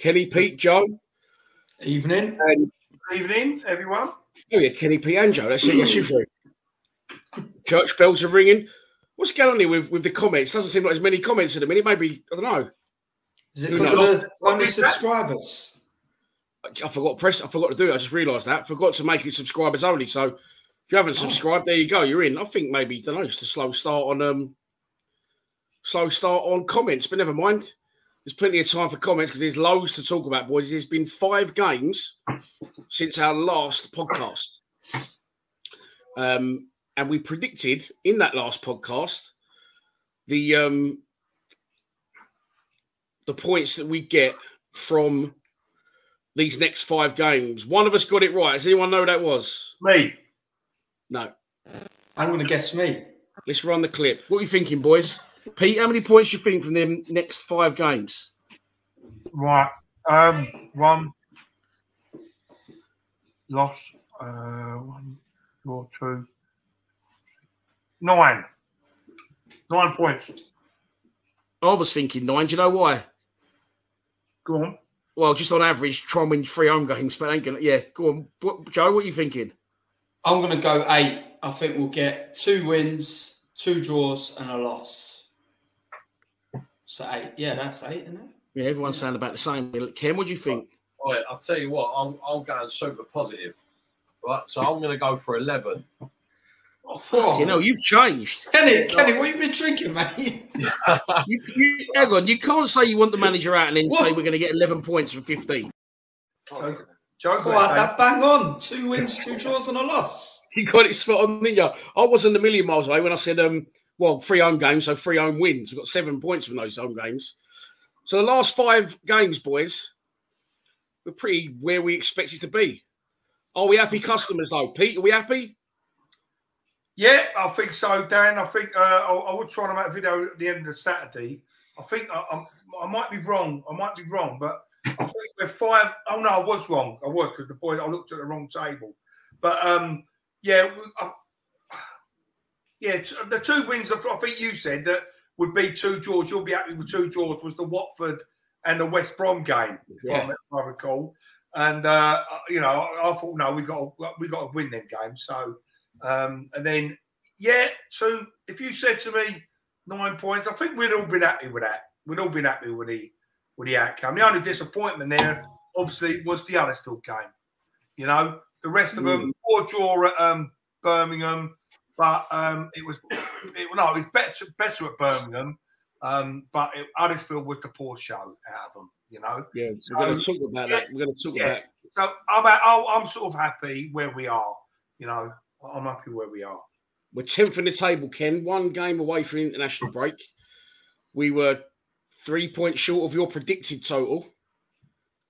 Kenny, Pete, Joe. Evening. And, Evening, everyone. oh, yeah, Kenny, Pete, and Joe. That's it. That's you three. Church bells are ringing. What's going on here with, with the comments? Doesn't seem like there's many comments in a minute. Maybe, I don't know. Is it because of the only subscribers? I forgot to press. I forgot to do it. I just realised that. Forgot to make it subscribers only. So if you haven't subscribed, there you go. You're in. I think maybe I don't know. Just a slow start on um, slow start on comments, but never mind. There's plenty of time for comments because there's loads to talk about, boys. There's been five games since our last podcast, um, and we predicted in that last podcast the um, the points that we get from these next five games. One of us got it right. Does anyone know who that was? Me. No. I'm going to guess me. Let's run the clip. What are you thinking, boys? Pete, how many points do you think from them next five games? Right. Um, one loss. Uh, one, draw, two, nine. Nine points. I was thinking nine. Do you know why? Go on. Well, just on average, try and win three home games, but ain't gonna. Yeah, go on, what, Joe. What are you thinking? I'm going to go eight. I think we'll get two wins, two draws, and a loss. So eight. Yeah, that's eight, isn't it? Yeah, everyone's saying about the same. Ken, what do you think? Right, I'll tell you what, I'm, I'm going super positive. Right, so I'm going to go for 11. Oh, You know, you've changed. Kenny, Kenny, what have you been drinking, mate? You, you, hang on, you can't say you want the manager out and then say we're going to get 11 points from 15. Joke. Go on, that bang on. Two wins, two draws, and a loss. You got it spot on, didn't you? I wasn't a million miles away when I said, um, well, three home games, so three home wins. We've got seven points from those home games. So the last five games, boys, we're pretty where we expected to be. Are we happy customers, though? Pete, are we happy? Yeah, I think so, Dan. I think uh, I, I was trying to make a video at the end of Saturday. I think I, I'm, I might be wrong. I might be wrong, but I think we're five. Oh no, I was wrong. I was because the boy I looked at the wrong table. But um, yeah, I, yeah, t- the two wins. I think you said that would be two draws. You'll be happy with two draws. Was the Watford and the West Brom game, if, I, Yeah. if I recall. And uh, you know, I, I thought no, we got to, we got to win them games. So um, and then yeah, two. If you said to me nine points, I think we'd all been happy with that. We'd all been happy with the with the outcome. The only disappointment there, obviously, was the Huddersfield game. You know, the rest of them, poor draw at um, Birmingham, but um, it was it, no, it was better better at Birmingham. Um, but it, Huddersfield was the poor show out of them. You know, Yeah, So, we're going to talk about that. We're going to talk yeah. about so I'm I'm I'm sort of happy where we are. You know, I'm happy where we are. We're 10th in the table, Ken. One game away from international break. We were three points short of your predicted total.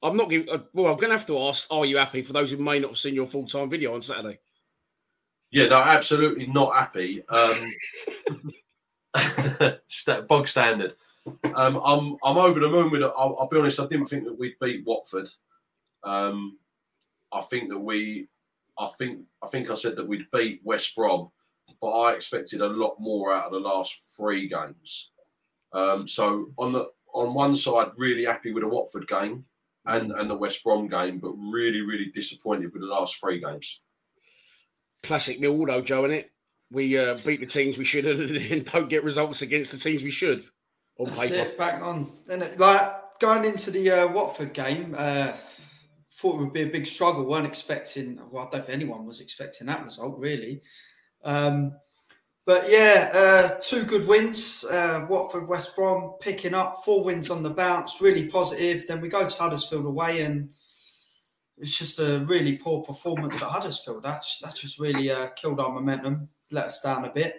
I'm not giving. Uh, well, I'm going to have to ask: Are you happy? For those who may not have seen your full time video on Saturday. Yeah, no, absolutely not happy. Um, bog standard. Um, I'm I'm over the moon with it. I'll, I'll be honest. I didn't think that we'd beat Watford. Um, I think that we, I think I think I said that we'd beat West Brom. but I expected a lot more out of the last three games. Um, so on the on one side, really happy with the Watford game and and the West Brom game, but really really disappointed with the last three games. Classic Millwall, though, Joe, is it? We uh, beat the teams we should and don't get results against the teams we should on That's paper. it, back on. It, like going into the uh, Watford game, uh, thought it would be a big struggle. weren't expecting. Well, I don't think anyone was expecting that result really. Um, but yeah, uh, two good wins. Uh, Watford, West Brom picking up four wins on the bounce, really positive. Then we go to Huddersfield away, and it's just a really poor performance at Huddersfield. That just, that just really uh, killed our momentum, let us down a bit.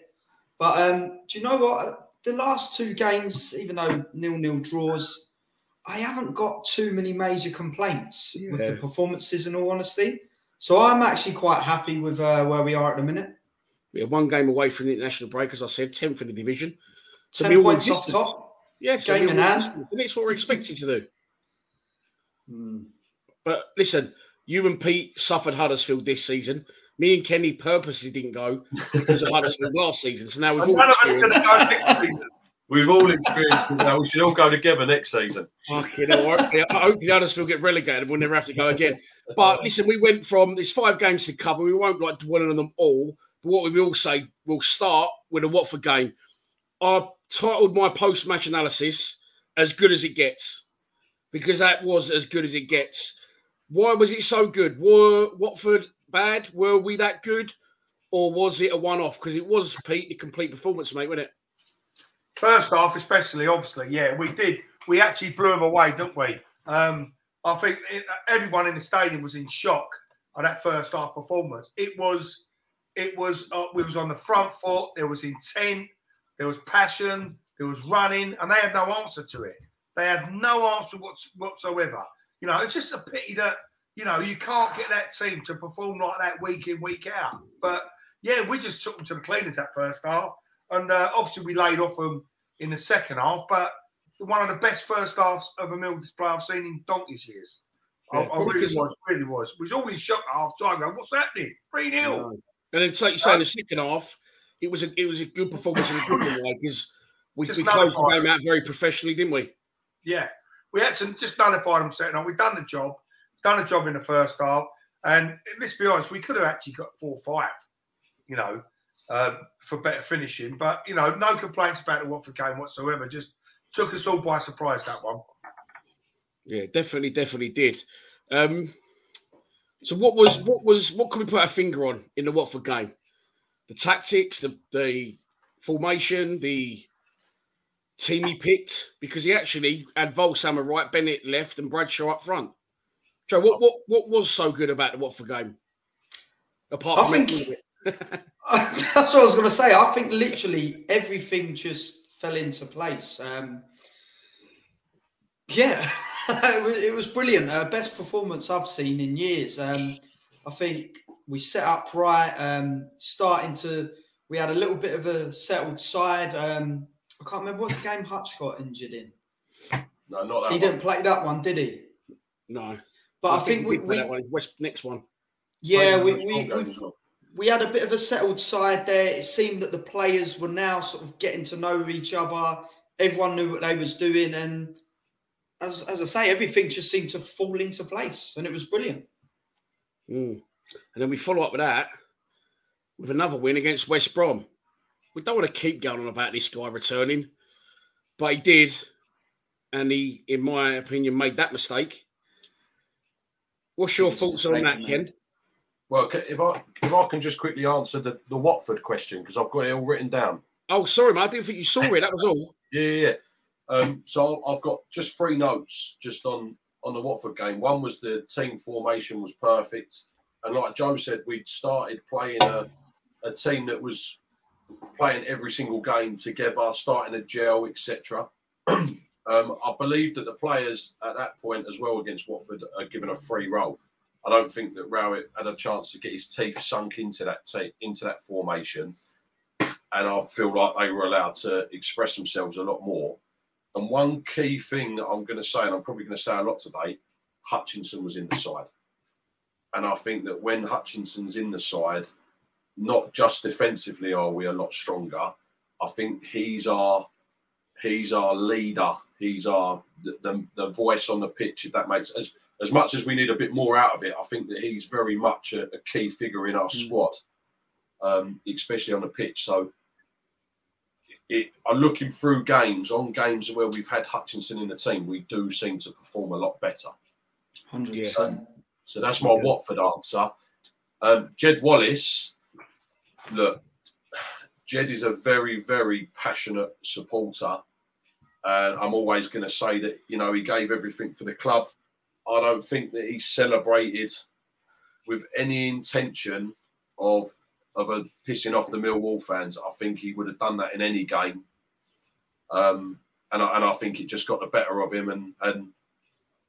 But um, do you know what? The last two games, even though nil-nil draws, I haven't got too many major complaints with the performances. In all honesty, so I'm actually quite happy with uh, where we are at the minute. We are one game away from the international break, as I said, 10th in the division. So Ten Millwall points off top. Yeah, so Game in hand. It's what we're expected to do. Hmm. But listen, you and Pete suffered Huddersfield this season. Me and Kenny purposely didn't go because of Huddersfield last season. So now we've And all none of us going to experienced- go next season. We've all experienced it now. We should all go together next season. Fucking hell, hopefully, hopefully Huddersfield get relegated we'll never have to go again. But listen, we went from there's five games to cover. We won't like dwell on them all. But what we will say, we'll start with a Watford game. I titled my post-match analysis "As Good as It Gets" because that was as good as it gets. Why was it so good? Were Watford bad? Were we that good, or was it a one-off? Because it was Pete, the complete performance, mate, wasn't it? First half, especially, obviously, yeah, we did. We actually blew them away, didn't we? Um, I think everyone in the stadium was in shock at that first half performance. It was, it was, uh, we was on the front foot. There was intent, there was passion, there was running, and they had no answer to it. They had no answer whatsoever. You know, it's just a pity that you know you can't get that team to perform like that week in, week out. But yeah, we just took them to the cleaners that first half, and uh, obviously we laid off them in the second half. But one of the best first halves of a mill display I've seen in donkey's years. I, Yeah, I probably really was, really was. We was all in shock at half time. Going, what's happening? Three 0 No. And then, like you say, in the second half, it was a it was a good performance in a good way because we, we closed the game out very professionally, didn't we? Yeah, we had to just nullify them setting half. We've done the job, done the job in the first half, and let's be honest, we could have actually got four or five, you know, uh, for better finishing. But you know, no complaints about the Watford game whatsoever. Just took us all by surprise that one. Yeah, definitely, definitely did. Um, so what was what was what can we put our finger on in the Watford game? The tactics, the the formation, the team he picked, because he actually had Volsam right, Bennett left, and Bradshaw up front. Joe, what what what was so good about the Watford game? Apart I think- That's what I was going to say. I think literally everything just fell into place. Um, yeah, it, was, it was brilliant. Uh, best performance I've seen in years. Um, I think we set up right, um, starting to. We had a little bit of a settled side. Um, I can't remember what's the game Hutch got injured in. No, not that He one. didn't play that one, did he? No, But I, think, we, we that one. West next one. yeah, we, we, we we had a bit of a settled side there. It seemed that the players were now sort of getting to know each other. Everyone knew what they was doing, and as as I say, everything just seemed to fall into place, and it was brilliant. Mm. And then we follow up with that with another win against West Brom. We don't want to keep going on about this guy returning, but he did. And he, in my opinion, made that mistake. What's your It's thoughts on that, man. Ken? Well, if I if I can just quickly answer the, the Watford question because I've got it all written down. Oh, sorry, man. I didn't think you saw it. That was all. Yeah, yeah. yeah. Um, so I've got just three notes just on on the Watford game. One was the team formation was perfect, and like Joe said, we'd started playing a, a team that was playing every single game together, starting a gel, etc. um, I believe that the players at that point as well against Watford are given a free role. I don't think that Rowett had a chance to get his teeth sunk into that te- into that formation, and I feel like they were allowed to express themselves a lot more. And one key thing that I'm going to say, and I'm probably going to say a lot today, Hutchinson was in the side. And I think that when Hutchinson's in the side, not just defensively are we a lot stronger. I think he's our he's our leader. He's our the, the, the voice on the pitch. If that makes as as much as we need a bit more out of it, I think that he's very much a, a key figure in our mm. squad, um, especially on the pitch. So, it, I'm looking through games on games where we've had Hutchinson in the team. We do seem to perform a lot better. Hundred percent. So that's my yeah. Watford answer. Um, Jed Wallace, look, Jed is a very, very passionate supporter. And I'm always going to say that, you know, he gave everything for the club. I don't think that he celebrated with any intention of of a pissing off the Millwall fans. I think he would have done that in any game. Um, and I, and I think it just got the better of him, and and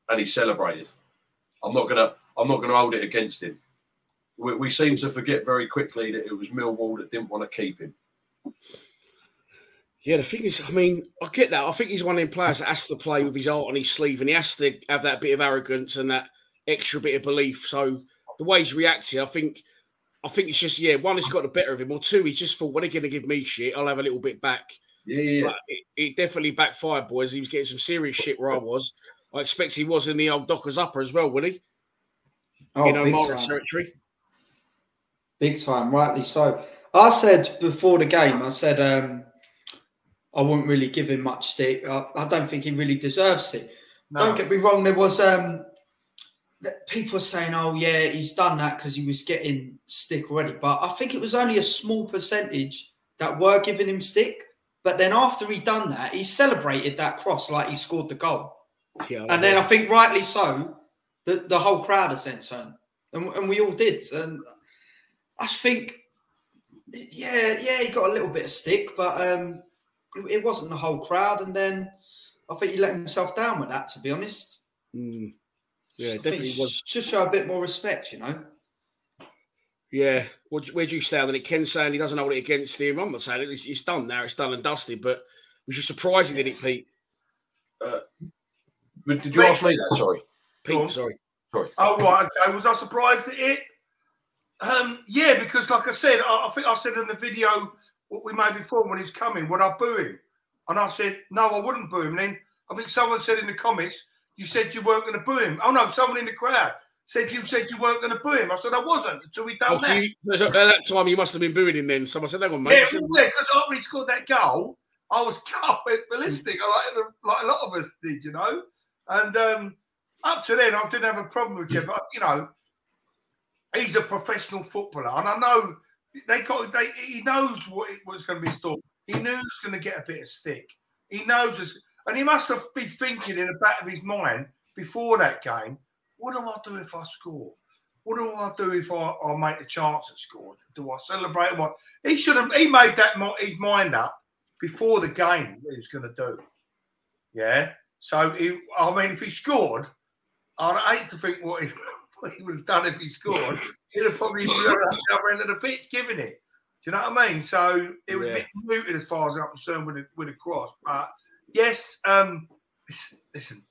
and he celebrated. I'm not gonna I'm not gonna hold it against him. We, we seem to forget very quickly that it was Millwall that didn't want to keep him. Yeah, the thing is, I mean, I get that. I think he's one of them players that has to play with his heart on his sleeve and he has to have that bit of arrogance and that extra bit of belief. So the way he's reacting, I think I think it's just, yeah, one, he's got the better of him, or two, he just thought, what are they going to give me shit? I'll have a little bit back. Yeah, yeah. It, it, definitely backfired, boys. He was getting some serious shit where I was. I expect he was in the old Dockers upper as well, will he? Oh, in O'Mara territory. Big time, rightly so. I said before the game, I said um, I wouldn't really give him much stick. I, I don't think he really deserves it. No. Don't get me wrong. There was um, people saying, "Oh, yeah, he's done that because he was getting stick already." But I think it was only a small percentage that were giving him stick. But then after he done that, he celebrated that cross like he scored the goal. Yeah, and then I think rightly so, the, the whole crowd has then turned, and, and we all did. And I think, yeah, yeah, he got a little bit of stick, but um, it, it, wasn't the whole crowd. And then I think he let himself down with that, to be honest. Mm. Yeah, definitely was. Just show a bit more respect, you know. Yeah, where do you stand on it? Ken saying he doesn't hold it against him. I'm not saying it. It's, it's done now. It's done and dusted. But was you surprising, did it, Pete? Uh, did you ask me that? Sorry, Pete. Sorry. Sorry. Oh right. Okay. Was I surprised at it? Um, yeah, because like I said, I, I, think I said in the video what we made before when he's coming, would I boo him? And I said no, I wouldn't boo him. And then I think someone said in the comments you said you weren't going to boo him. Oh no, someone in the crowd said you said you weren't going to boo him. I said I wasn't until we done oh, that. So at that time, you must have been booing him. Then someone said, "Hang on, mate." Yeah, because after he scored that goal, I was ballistic, like, like a lot of us did, you know. And um, up to then, I didn't have a problem with him. But you know, he's a professional footballer, and I know they got. They, he knows what it, what's going to be installed. He knew he was going to get a bit of stick. He knows and he must have been thinking in the back of his mind before that game, what do I do if I score? What do I do if I, I make the chance at scoring? Do I celebrate? What he should have. He made that his mind up before the game. He was going to do. Yeah. So he, I mean, if he scored, I'd hate to think what he, what he would have done if he scored. He'd have probably been at the other end of the pitch giving it. Do you know what I mean? So it was yeah. a bit muted as far as I'm concerned with a, with a cross, but yes, um, listen,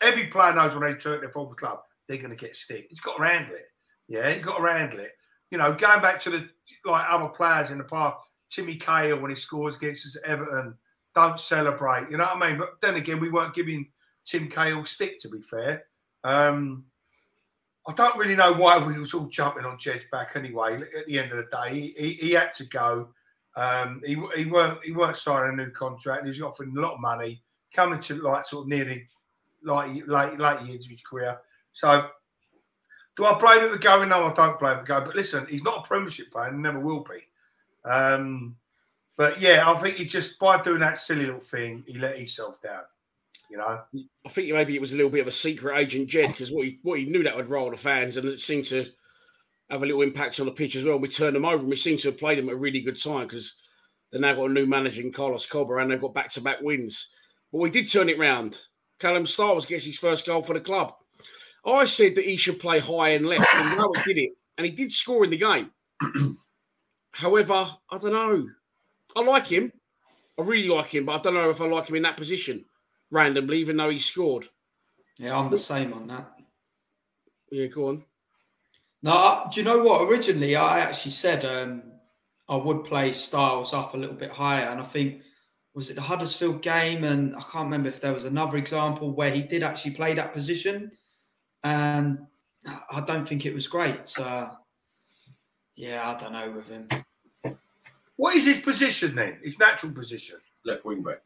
every player knows when they turn their football club, they're going to get stick. He's got to handle it. Yeah, he's got to handle it. You know, going back to the like other players in the past, Timmy Cahill when he scores against us at Everton, don't celebrate. You know what I mean? But then again, we weren't giving Tim Cahill stick. To be fair, um, I don't really know why we was all jumping on Jed's back anyway. At the end of the day, he, he, he had to go. Um, he, he weren't he weren't signing a new contract. He was offering a lot of money, coming to like sort of nearly like late late years of his career. So, do I blame him for going? No, I don't blame him for going. But listen, he's not a Premiership player and never will be. Um, but yeah, I think he just by doing that silly little thing, he let himself down. You know, I think maybe it was a little bit of a secret agent, Jed, because what he what he knew that would roll the fans, and it seemed to have a little impact on the pitch as well. We turned them over and we seem to have played them at a really good time because they've now got a new manager in Carlos Corberán and they've got back to back wins. But we did turn it round. Callum Starr gets his first goal for the club. I said that he should play high and left, and he did it. And he did score in the game. However, I don't know. I like him. I really like him, but I don't know if I like him in that position randomly, even though he scored. Yeah, I'm the same on that. Yeah, go on. No, do you know what? Originally, I actually said um, I would play Styles up a little bit higher. And I think was it the Huddersfield game, and I can't remember if there was another example where he did actually play that position, and I don't think it was great. So yeah, I don't know with him. What is his position then? His natural position? Left wing back.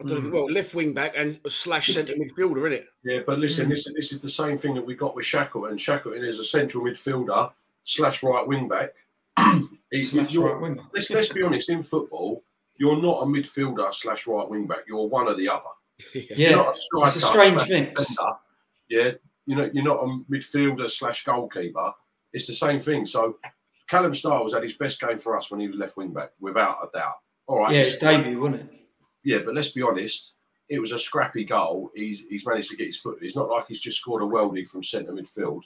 I mm. well, left wing back and slash centre midfielder, isn't it? Yeah, but listen, mm. this, this is the same thing that we got with Shackleton. Shackleton is a central midfielder slash right wing back. He's, Slash you're- right winger. let's, let's be honest, in football, you're not a midfielder slash right wing back. You're one or the other. You're Yeah, not a it's a strange slash mix. defender. Yeah, you know, you're not a midfielder slash goalkeeper. It's the same thing. So Callum Styles had his best game for us when he was left wing back, without a doubt. All right. Yeah, it's- his debut, wasn't it? Yeah, but let's be honest. It was a scrappy goal. He's he's managed to get his foot. It's not like he's just scored a weldy from centre midfield.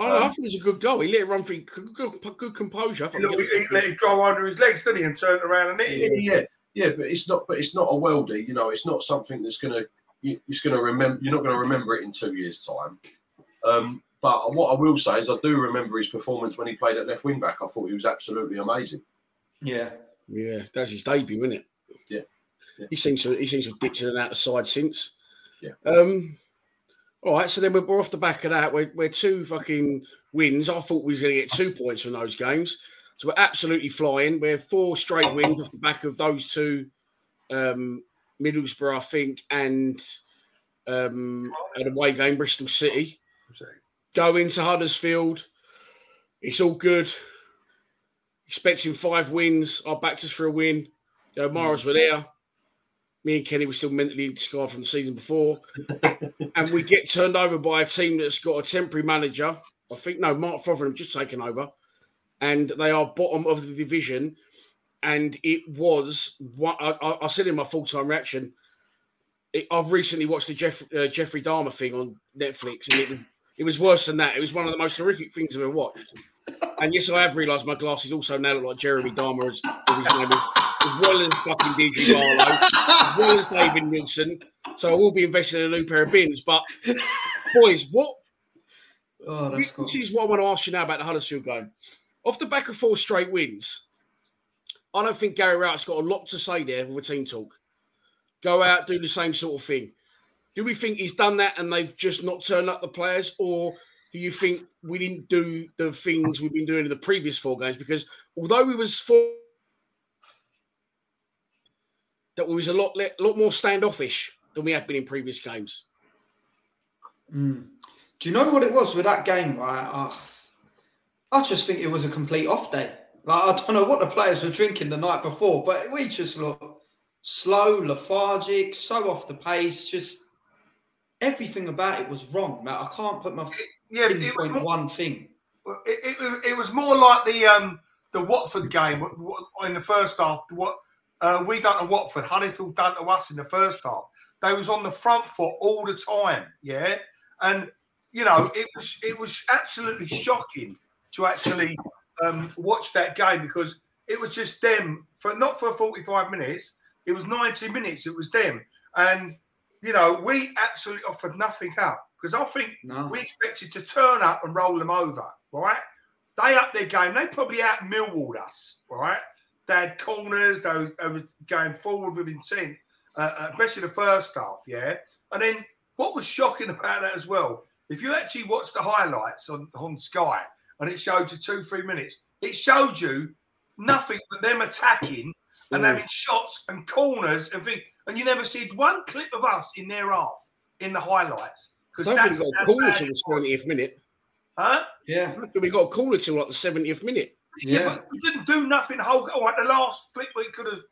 I, know, I Um, think it was a good goal. He let it run for good, good, good composure. He, look, he, he let it go under his legs, didn't he, and turned around and hit Yeah, it. yeah, yeah, but it's not. But it's not a weldy. You know, it's not something that's gonna. you- It's gonna remember. You're not gonna remember it in two years' time. Um, but what I will say is, I do remember his performance when he played at left wing back. I thought he was absolutely amazing. Yeah. Yeah, that's his debut, isn't it? Yeah. Yeah. He seems to he seems to have in and out the side since. Yeah. Um. All right, so then we're, we're off the back of that. We're, we're two fucking wins. I thought we was going to get two points from those games. So we're absolutely flying. We're four straight wins off the back of those two, um, Middlesbrough, I think, and um, an away game, Bristol City. Go into Huddersfield. It's all good. Expecting five wins. I backed us for a win. Joe Morris were there. Me and Kenny were still mentally scarred from the season before. and we get turned over by a team that's got a temporary manager. I think, no, Mark Fotheringham just taken over. And they are bottom of the division. And it was, one, I, I, said in my full time reaction, it, I've recently watched the Jeff, uh, Jeffrey Dahmer thing on Netflix. And it it was worse than that. It was one of the most horrific things I've ever watched. And yes, I have realised my glasses also now look like Jeremy Dahmer, as, as his name is, as well as fucking DJ Barlow, as well as David Wilson. So I will be investing in a new pair of bins. But boys, what Oh, this, this is what I want to ask you now about the Huddersfield game. Off the back of four straight wins, I don't think Gary Rowett's got a lot to say there with a team talk. Go out, do the same sort of thing. Do we think he's done that and they've just not turned up the players, or do you think we didn't do the things we've been doing in the previous four games? Because although we was four, that we was a lot le- lot more standoffish than we had been in previous games. Mm. Do you know what it was with that game? Right, I, I just think it was a complete off day. Like I don't know what the players were drinking the night before, but we just looked slow, lethargic, so off the pace. Just everything about it was wrong. Like, I can't put my Yeah, it was more- one thing. It, it, it was more like the um, the Watford game what- what- in the first half. What uh, we done to Watford, Huddersfield done to us in the first half. They was on the front foot all the time, yeah. And you know, it was it was absolutely shocking to actually um, watch that game because it was just them for not for forty five minutes. It was ninety minutes. It was them, and you know, we absolutely offered nothing up because I think No. we expected to turn up and roll them over, right? They up their game. They probably out millwalled us, right? They had corners. They were, they were going forward with intent, uh, uh, especially the first half, yeah. And then what was shocking about that as well, if you actually watch the highlights on, on Sky and it showed you two, three minutes, it showed you nothing but them attacking and Mm. having shots and corners and things. And you never see one clip of us in their half in the highlights. Because don't think that's we got a how call bad until the was. seventieth minute. Huh? Yeah, I think we got a call until like the seventieth minute. Yeah, yeah. but we didn't do nothing the whole Like the last flick we could have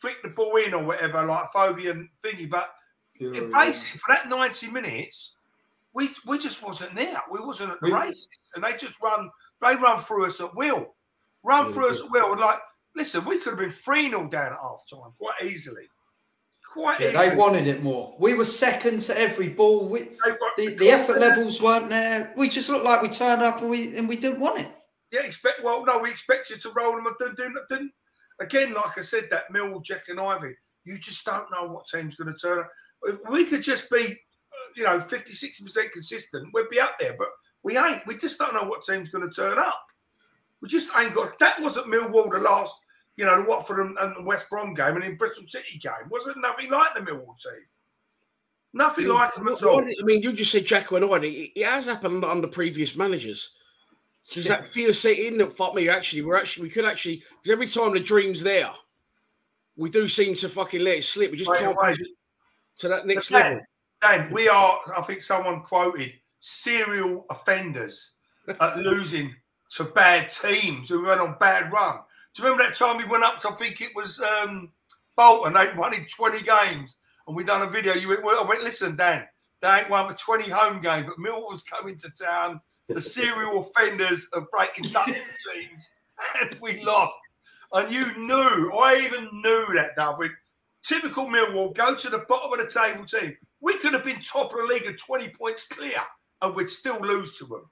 flicked the ball in or whatever, like Phobia and thingy. But Yeah, in yeah. basically for that 90 minutes, we we just wasn't there. We wasn't at the We- races. And they just run they run through us at will. Run Yeah, through us at will. And like, listen, we could have been 3 0 down at half time quite easily. Quite Yeah, easily. they wanted it more. We were second to every ball. We, They the, the effort levels weren't there. We just looked like we turned up and we and we didn't want it. Yeah, expect. Well, no, we expected to roll them and do, do, do, again. Like I said, that Mill, Jack, and Ivy. You just don't know what team's going to turn up. If we could just be, uh, you know, 50, 60 percent consistent, we'd be up there. But we ain't. We just don't know what team's going to turn up. We just ain't got. That wasn't Millwall the last, you know, the Watford and, and the West Brom game and in Bristol City game. Wasn't nothing like the Millwall team. Nothing Yeah, like them at all. I mean, you just said Jekyll and Hyde. It, it has happened under previous managers. Does that fear set in that fuck me? Actually, we're actually we could actually because every time the dream's there, we do seem to fucking let it slip. We just Wait, can't wait. to that next Dan, level. Dan, we are, I think someone quoted, serial offenders at losing to bad teams who went on bad run. Do you remember that time we went up to, I think it was um, Bolton, they won in 20 games, and we done a video. You went, well, I went, listen, Dan, they ain't won for 20 home games, but Mill was coming to town, the serial offenders of breaking Dutch teams, and we lost. And you knew, I even knew that, David. Typical Millwall, go to the bottom of the table team. We could have been top of the league and 20 points clear, and we'd still lose to them.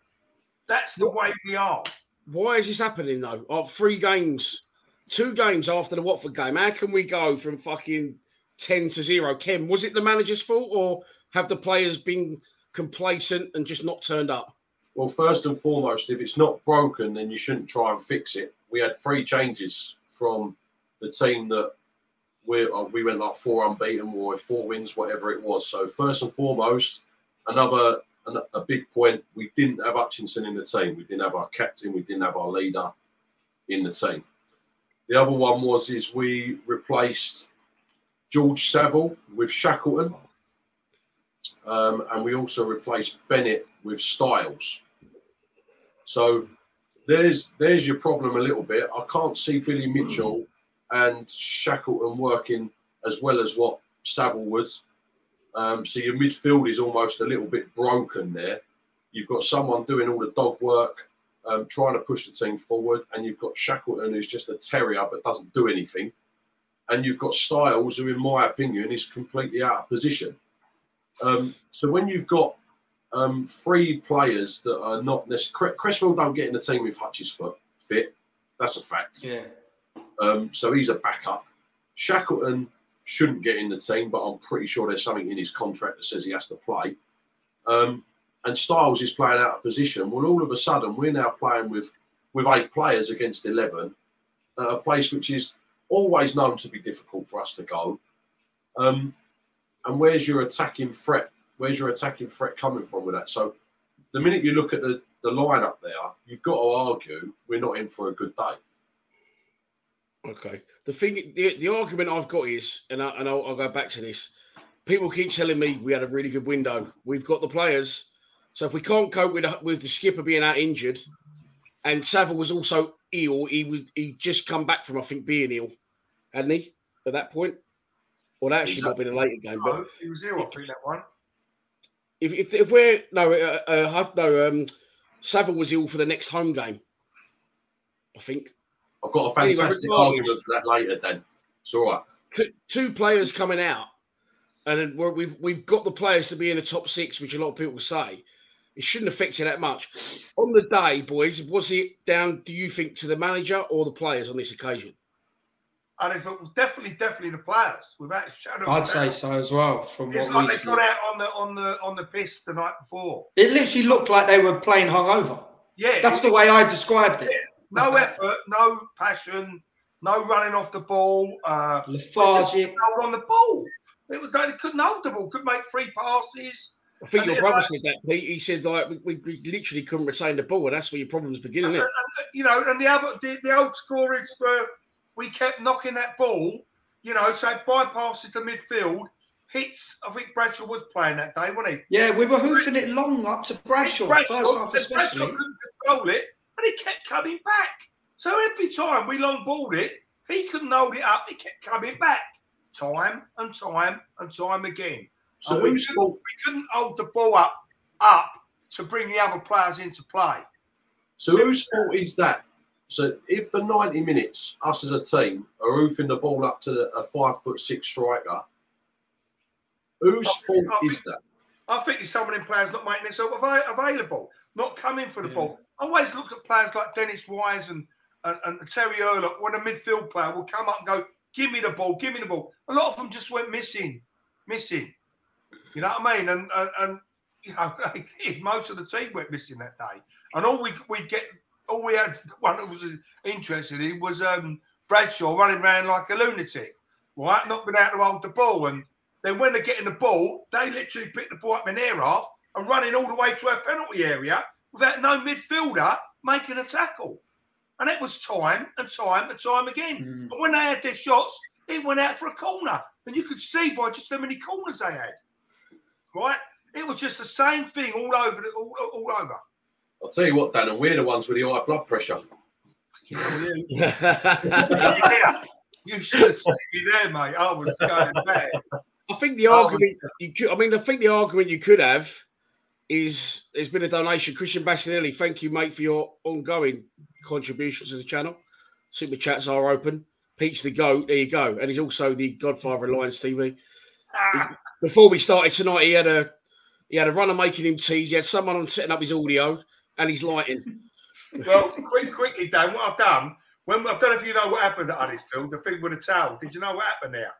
That's the way we are. Why is this happening though? Of three games, two games after the Watford game, how can we go from fucking ten to zero? Ken, was it the manager's fault, or have the players been complacent and just not turned up? Well, first and foremost, if it's not broken, then you shouldn't try and fix it. We had three changes from the team that we uh, we went like four unbeaten or four wins, whatever it was. So first and foremost, another an, a big point. We didn't have Hutchinson in the team. We didn't have our captain. We didn't have our leader in the team. The other one was is we replaced George Saville with Shackleton, um, and we also replaced Bennett with Styles. So there's there's your problem a little bit. I can't see Billy Mitchell and Shackleton working as well as what Saville would. Um, so your midfield is almost a little bit broken there. You've got someone doing all the dog work, um, trying to push the team forward, and you've got Shackleton who's just a terrier but doesn't do anything. And you've got Styles, who, in my opinion, is completely out of position. Um, so when you've got um, three players that are not necessarily Cresswell don't get in the team with Hutch's foot fit. That's a fact. Yeah. Um, so he's a backup. Shackleton shouldn't get in the team, but I'm pretty sure there's something in his contract that says he has to play. Um, and Styles is playing out of position. Well, all of a sudden, we're now playing with with eight players against eleven, at a place which is always known to be difficult for us to go. Um, and where's your attacking threat? Where's your attacking threat coming from with that? So, the minute you look at the the lineup there, you've got to argue we're not in for a good day. Okay. The thing, the, the argument I've got is, and, I, and I'll, I'll go back to this. People keep telling me we had a really good window. We've got the players. So if we can't cope with with the skipper being out injured, and Saville was also ill, he would he just come back from I think being ill, hadn't he? At that point, well, that actually might have been a later game. But he was ill, I think, that one. If if, if we're no uh, uh, no um, Saville was ill for the next home game. I think I've got a fantastic regardless- argument for that later. Then it's all right. two, two players coming out, and we're, we've we've got the players to be in the top six, which a lot of people say it shouldn't affect you that much. On the day, boys, was it down? Do you think to the manager or the players on this occasion? And if it was definitely, definitely the players, without a shadow. of a I'd say so as well. From It's what like we they see. got out on the on the on the piss the night before. It literally looked like they were playing hungover. Yeah, That's the way I described it. no effort, no passion, no running off the ball. Uh, Lethargic. hold on the ball. It was they couldn't hold the ball, couldn't make three passes. I think And your brother like- said that. Pete. He said like we, we, we literally couldn't retain the ball, and that's where your problems begin, isn't it? and, you know, and the other the, the old scorers were we kept knocking that ball, you know, so it bypasses the midfield, hits. I think Bradshaw was playing that day, wasn't he? Yeah, we were hoofing it long up to Bradshaw, Bradshaw, first half especially. Bradshaw especially. couldn't control it, and he kept coming back. So every time we long balled it, he couldn't hold it up. He kept coming back, time and time and time again. So we, couldn't, we couldn't hold the ball up up to bring the other players into play. So whose fault is that? So if for 90 minutes, us as a team are hoofing the ball up to the, a five foot six striker, whose I fault think- I is think- that? I think it's some of them players not making themselves ava- available, not coming for the Yeah. ball. I always look at players like Dennis Wise and, and, and Terry Hurlock when a midfield player will come up and go, give me the ball, give me the ball. A lot of them just went missing, missing. You know what I mean? And and, and you know, most of the team went missing that day. And all we we get all we had one that was interested in was um, Bradshaw running around like a lunatic, right? Not being able to hold the ball. And then when they're getting the ball, they literally pick the ball up in their half and running all the way to our penalty area without no midfielder making a tackle. And it was time and time and time again. Mm. But when they had their shots, it went out for a corner. And you could see by just how many corners they had. Right? It was just the same thing all over all, all over. I'll tell you what, Dan, and we're the ones with the high blood pressure. You, yeah, you should have seen me there, mate. I was going mad. I think the Oh, argument you could, I mean, I think the argument you could have is there's been a donation. Christian Bassinelli, thank you, mate, for your ongoing contributions to the channel. Super chats are open. Pete's the goat. There you go. And he's also the godfather of Lions TV. Ah, Before we started tonight, he had a he had a runner making him teas. He had someone on setting up his audio and his lighting. well, quick, quickly, Dan, what I've done, when I don't know if you know what happened at Huddersfield, the thing with the towel. Did you know what happened there?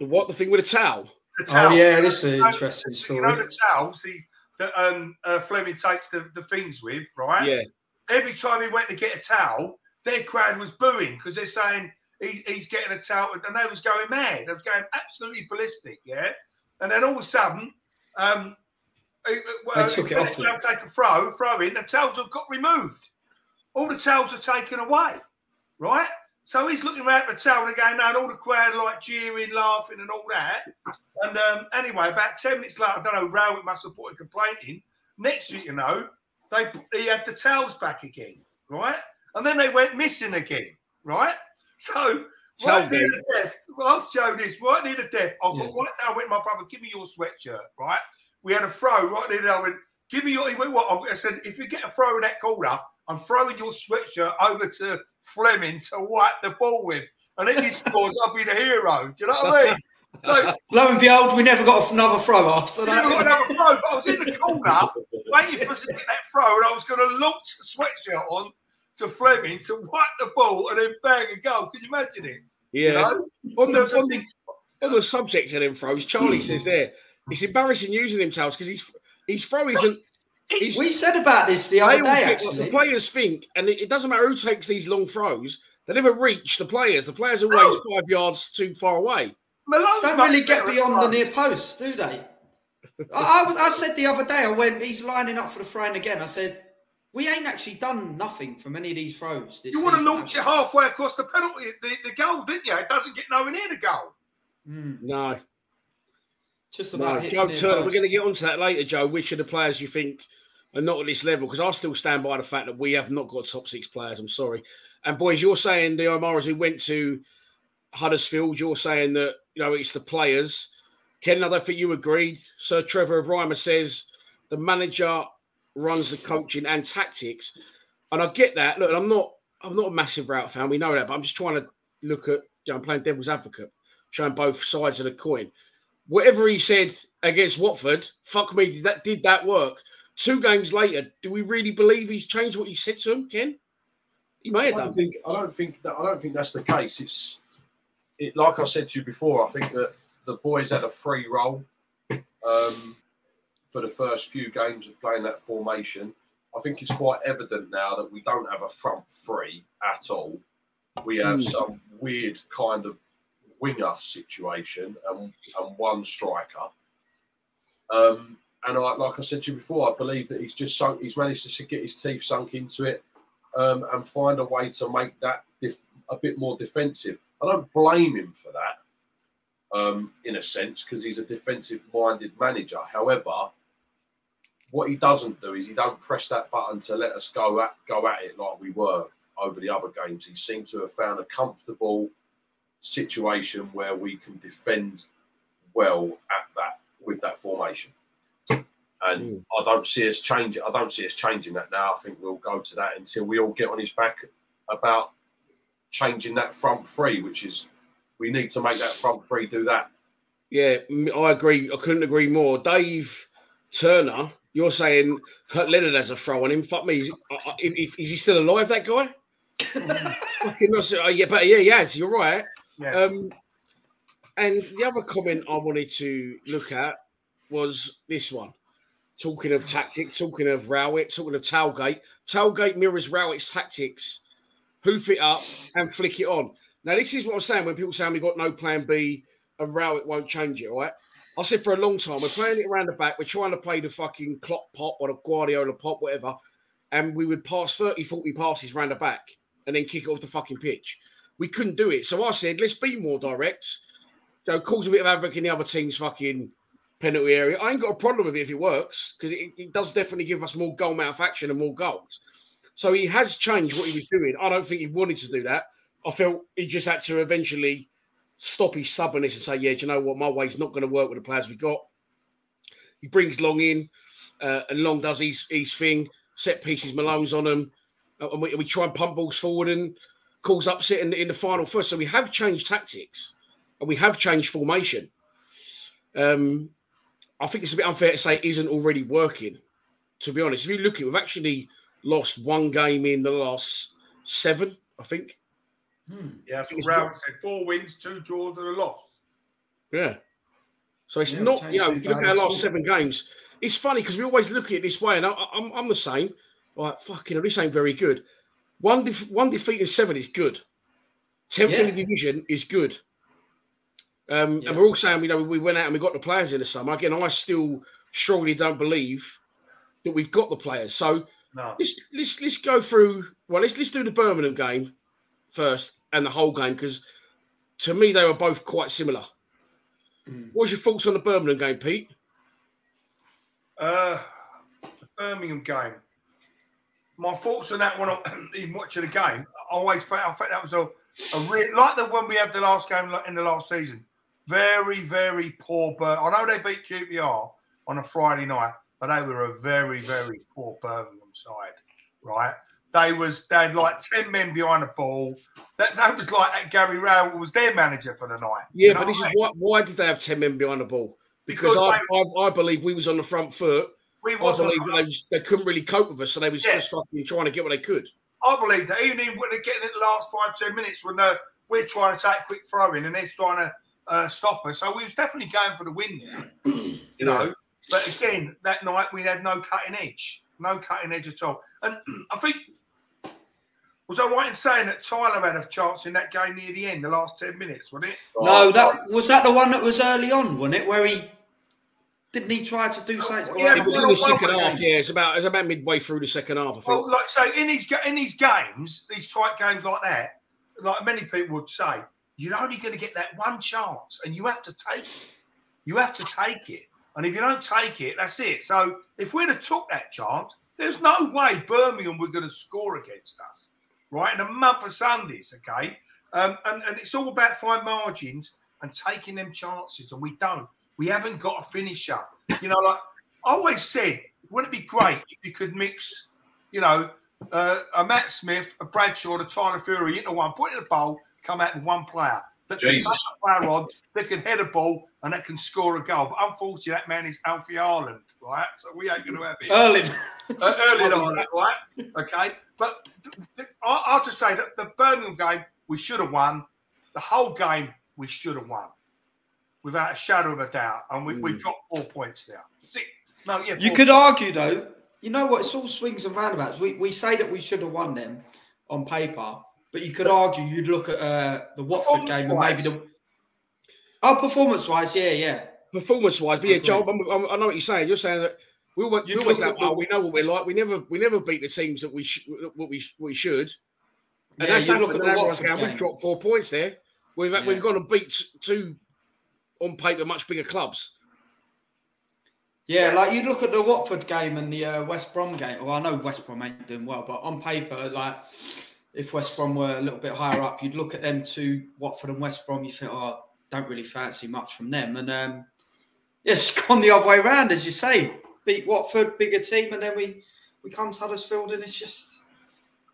The what? The thing with the towel? The Oh towel. yeah, this is an You know- interesting You know story. the towels the, that um, uh, Flemming takes the, the things with, right? Yeah. Every time he went to get a towel, their crowd was booing because they're saying he, he's getting a towel, and they was going mad. They was going absolutely ballistic, yeah. And then all of a sudden, um, he- well, They took it off they him. take a throw, throw in, the towels have got removed. All the towels are taken away, right? So he's looking around at the towel again, and all the crowd like jeering, laughing, and all that. And um, anyway, about 10 minutes later, I don't know, Rowett must have put a complaint in. Next thing you know, they he had the towels back again, right? And then they went missing again, right? So, right near the death, well, I'll show this, right near the death, I got Yeah. right now, with my brother, give me your sweatshirt, right? We had a throw right near there, I went, give me your, he went, what? I said, if you get a throw in that corner, I'm throwing your sweatshirt over to Flemming to wipe the ball with. And if he scores, I'll be the hero. Do you know what I mean? So, Lo and behold, we never got another throw after I never got another throw, but I was in the corner waiting for us to get that throw, and I was going to launch the sweatshirt on to Flemming to wipe the ball and then bang a goal. Can you imagine it? Yeah. You know? on, the, There was a on, the, on the subject of them throws, Charlie says there, it's embarrassing using themselves because he's he's throwing isn't. He's, We said about this the they other day, think- the players think, and it, it doesn't matter who takes these long throws, they never reach the players. The players are always No. five yards too far away. Malone's Don't really get beyond the near post, do they? I, I, I said the other day, I went, he's lining up for the throwing again. I said, we ain't actually done nothing from any of these throws. This You want to launch it halfway across the penalty, the, the goal, didn't you? It doesn't get nowhere near the goal. Mm, No, just no. about hits Joe Turner, we're going to get onto that later, Joe. Which of the players you think are not at this level? Because I still stand by the fact that we have not got top six players. I'm sorry. And boys, you're saying the Omaras who went to Huddersfield, you're saying that you know it's the players. Ken, I don't think you agreed. Sir Trevor of Reimer says the manager runs the coaching and tactics, and I get that. Look, I'm not, I'm not a massive Rowett fan. We know that, but I'm just trying to look at. You know, I'm playing devil's advocate, showing both sides of the coin. Whatever he said against Watford, fuck me, did that did that work? Two games later, do we really believe he's changed what he said to him, Ken? He may I have don't done. think I don't think that I don't think that's the case. It's it like I said to you before. I think that the boys had a free role um, for the first few games of playing that formation. I think it's quite evident now that we don't have a front three at all. We have Mm. some weird kind of winger situation and, and one striker. Um, and I, like I said to you before, I believe that he's just sunk. He's managed to get his teeth sunk into it um, and find a way to make that def- a bit more defensive. I don't blame him for that, um, in a sense, because he's a defensive-minded manager. However, what he doesn't do is he don't press that button to let us go at go at it like we were over the other games. He seemed to have found a comfortable situation where we can defend well at that with that formation. And hmm. I don't see us changing. I don't see us changing that now. I think we'll go to that until we all get on his back about changing that front three, which is we need to make that front three do that. Yeah, I agree. I couldn't agree more. Dave Turner, you're saying Leonard has a throw on him. Fuck me. Is, I- I- if, if- is he still alive, that guy? Fucking not oh, uh, yeah, but yeah, yes, you're right. Um, and the other comment I wanted to look at was this one. Talking of tactics, talking of Rowett, talking of tailgate. Tailgate mirrors Rowett's tactics. Hoof it up and flick it on. Now, this is what I'm saying when people say we've got no plan B and Rowett won't change it, right? I said for a long time, we're playing it around the back. We're trying to play the fucking Klopp pop or the Guardiola pop, whatever. And we would pass 30, 40 passes around the back and then kick it off the fucking pitch. We couldn't do it. So I said, let's be more direct. You know, cause a bit of havoc in the other team's fucking penalty area. I ain't got a problem with it if it works because it, it, does definitely give us more goal mouth action and more goals. So he has changed what he was doing. I don't think he wanted to do that. I felt he just had to eventually stop his stubbornness and say, "Yeah, do you know what? My way's not going to work with the players we got." He brings Long in, uh, and Long does his his thing. Set pieces, Malone's on uh, and we, we try and pump balls forward and calls upset in, in the final first. So we have changed tactics, and we have changed formation. Um, I think it's a bit unfair to say it isn't already working. To be honest, if you look at, it, we've actually lost one game in the last seven. I think. Hmm. Yeah, that's what said. Four wins, two draws, and a loss. Yeah. So it's yeah, not, you know, if you look at our last seven games, it's funny because we always look at it this way, and I, am I'm, I'm the same. Like, fucking, this ain't very good. One, def- one defeat in seven is good. Tenth yeah. in the division is good. Um, yeah. And we're all saying, you know, we went out and we got the players in the summer. Again, I still strongly don't believe that we've got the players. So no. let's, let's let's go through. Well, let's let's do the Birmingham game first and the whole game because to me they were both quite similar. Mm. What's your thoughts on the Birmingham game, Pete? Uh, the Birmingham game. My thoughts on that one, even watching the game, I always felt I felt that was a, a real like the one we had the last game in the last season. Very, very poor. But I know they beat QPR on a Friday night, but they were a very, very poor Birmingham side, right? They was they had like ten men behind the ball. That, that was like Gary Rowett was their manager for the night. Yeah, you know but this is why, why did they have ten men behind the ball? Because, because I, they, I, I, believe we was on the front foot. We was I believe the, they, they, couldn't really cope with us, so they was yeah. just fucking trying to get what they could. I believe that even when they're getting it the last five ten minutes when uh, we're trying to take a quick throw in and they're trying to uh, stop us, so we was definitely going for the win there. you know, but again that night we had no cutting edge, no cutting edge at all, and I think was I right in saying that Tyler had a chance in that game near the end, the last ten minutes, wasn't it? No, that was that the one that was early on, wasn't it? Where he didn't he try to do something? Yeah, it was in the second half. Yeah, it's about it's about midway through the second half. I think. Well, like so, in these in these games, these tight games like that, like many people would say, you're only going to get that one chance, and you have to take it. You have to take it, and if you don't take it, that's it. So if we'd have took that chance, there's no way Birmingham were going to score against us right? In a month of Sundays, okay? Um, and, and it's all about fine margins and taking them chances, and we don't. We haven't got a finisher. You know, like I always said, wouldn't it be great if you could mix, you know, uh, a Matt Smith, a Bradshaw, a Tyler Burey into one, put it in a bowl, come out with one player that Jesus. can touch a player on, that can head a ball, and that can score a goal. But unfortunately, that man is Alfie Haaland, right? So we ain't going to have it. Erling. Uh, Erling Haaland, right? Okay. But I'll just say that the Birmingham game, we should have won. The whole game, we should have won. Without a shadow of a doubt. And we, mm. we dropped four points there. No, yeah, you could points. argue, though, you know what? It's all swings and roundabouts. We, we say that we should have won them on paper, but you could argue you'd look at uh, the Watford game and maybe the. Oh, performance wise, yeah, yeah. Performance wise, but yeah, Joe, I know what you're saying. You're saying that we were, we always like, oh, we know what we're like. We never we never beat the teams that we sh- what we we should. And yeah, that's. Look at the Watford game. We've dropped four points there. We've yeah. we've gone and beat two on paper much bigger clubs. Yeah, like you look at the Watford game and the uh, West Brom game. Well, I know West Brom ain't doing well, but on paper, like if West Brom were a little bit higher up, you'd look at them two, Watford and West Brom. You think, oh, don't really fancy much from them, and um, it's gone the other way around, as you say beat Watford, bigger team, and then we we come to Huddersfield, and it's just.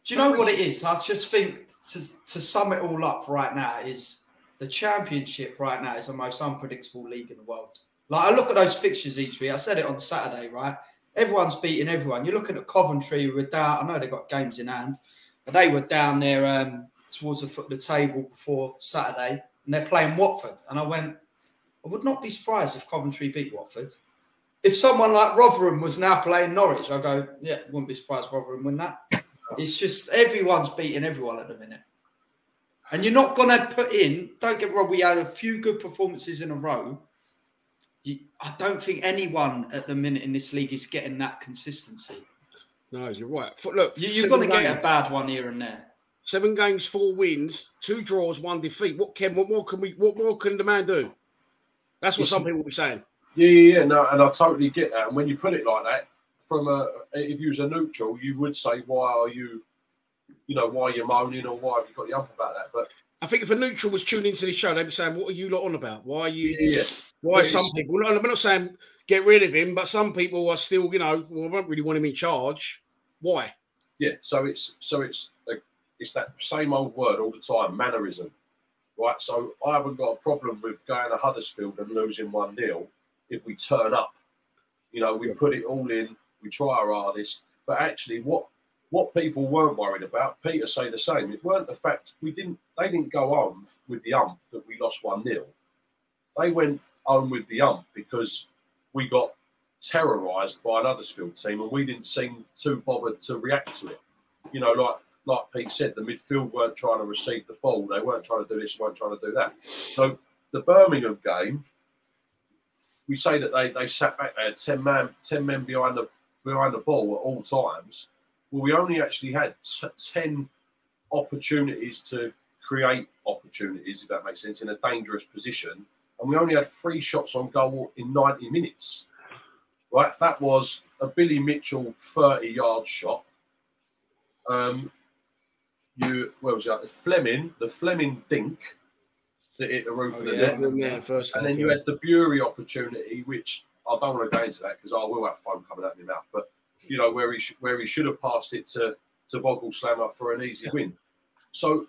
Do you know what it is? I just think to to sum it all up right now is the Championship right now is the most unpredictable league in the world. Like I look at those fixtures each week. I said it on Saturday, right? Everyone's beating everyone. You're looking at Coventry with down. I know they've got games in hand, but they were down there um, towards the foot of the table before Saturday, and they're playing Watford. And I went, I would not be surprised if Coventry beat Watford. if someone like Rotherham was now playing Norwich, I go, yeah, wouldn't be surprised Rotherham win that. It's just everyone's beating everyone at the minute. And you're not going to put in, don't get me wrong, we had a few good performances in a row. You, I don't think anyone at the minute in this league is getting that consistency. No, you're right. For, look, you, are going to get a bad one here and there. Seven games, four wins, two draws, one defeat. What can what more can we what more can the man do? That's what some people will be saying. Yeah, yeah, yeah, no, and I totally get that. And when you put it like that, from a if you was a neutral, you would say, why are you, you know, why you're moaning or why have you got the ump about that? But I think if a neutral was tuning into this show, they'd be saying, "What are you lot on about? Why are you? Yeah, why some people? I'm not saying get rid of him, but some people are still, you know, well, I don't really want him in charge. Why? Yeah, so it's so it's it's that same old word all the time, mannerism, right? So I haven't got a problem with going to Huddersfield and losing one 0 if we turn up. You know, we put it all in, we try our hardest, but actually, what what people weren't worried about, Peter say the same. It weren't the fact we didn't they didn't go home with the ump that we lost one 0 They went home with the ump because we got terrorised by an Huddersfield team and we didn't seem too bothered to react to it. You know, like like Pete said, the midfield weren't trying to receive the ball. They weren't trying to do this, they weren't trying to do that. So the Birmingham game, we say that they, they sat back there, ten man, ten men behind the behind the ball at all times. Well, we only actually had t- ten opportunities to create opportunities, if that makes sense, in a dangerous position, and we only had three shots on goal in ninety minutes. Right, that was a Billy Mitchell thirty-yard shot. Um, you where was that? Flemming, the Flemming dink that hit the roof Oh, of the yeah, net. yeah, first and then you had the Burey opportunity, which I don't want to go into that because I will have foam coming out of my mouth. But you know where he where he should have passed it to to Voglsammer for an easy win. So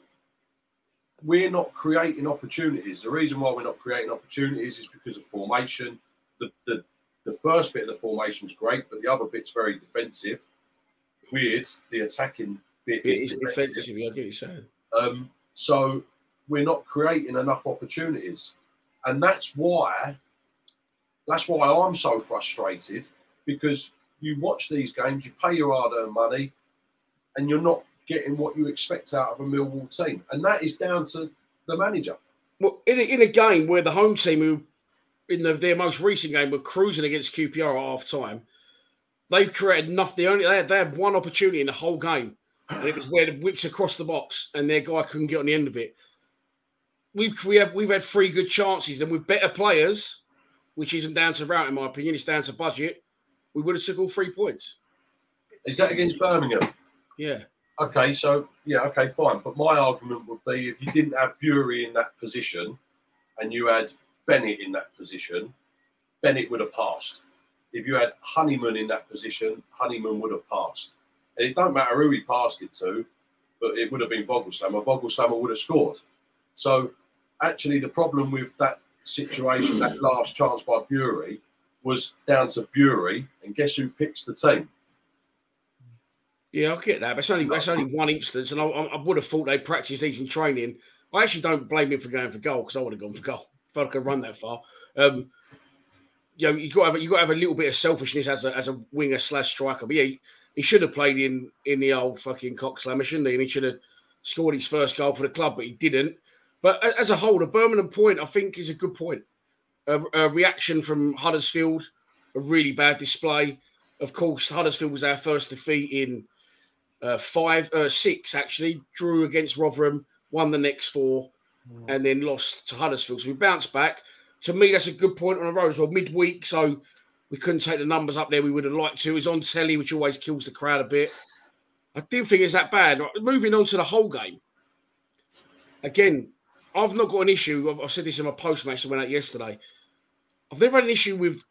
we're not creating opportunities. The reason why we're not creating opportunities is because of formation. The the, the first bit of the formation is great, but the other bit's very defensive. Weird. The attacking bit It is is defensive. I get you're saying. um, so we're not creating enough opportunities, and that's why that's why I'm so frustrated because you watch these games, you pay your hard-earned money, and you're not getting what you expect out of a Millwall team, and that is down to the manager. Well, in a, in a game where the home team, who in the, their most recent game were cruising against QPR at half time, they've created enough. They only they had, they had one opportunity in the whole game, and it was where the whips across the box, and their guy couldn't get on the end of it. We've we have we've had three good chances, and with better players, which isn't down to Rowett in my opinion, it's down to budget. We would have took all three points. Is that against Birmingham? Yeah, Okay, so yeah, okay, fine. But my argument would be if you didn't have Burey in that position and you had Bennett in that position, Bennett would have passed. If you had Honeyman in that position, Honeyman would have passed. And it don't matter who he passed it to, but it would have been Voglsammer. Voglsammer would have scored. So actually, the problem with that situation, that last chance by Burey, was down to Burey. And guess who picks the team? yeah, I get that. But it's only that's only one instance, and I, I would have thought they practiced these in training. I actually don't blame him for going for goal because I would have gone for goal if I could run that far. Um, you know, you got to have, you got to have a little bit of selfishness as a as a winger slash striker. But yeah, he, he should have played in in the old fucking cock slammer, shouldn't he? And he should have scored his first goal for the club, but he didn't. But as a whole, the Birmingham point I think is a good point. A, a reaction from Huddersfield, a really bad display. Of course, Huddersfield was our first defeat in uh, five, uh, six actually. Drew against Rotherham, won the next four, and then lost to Huddersfield. So we bounced back. To me, that's a good point on the road as well. Midweek, so we couldn't take the numbers up there. We would have liked to. It was on telly, which always kills the crowd a bit. I didn't think it's that bad. Moving on to the whole game. Again, I've not got an issue. I've, I said this in my post match that went out yesterday. I've never had an issue with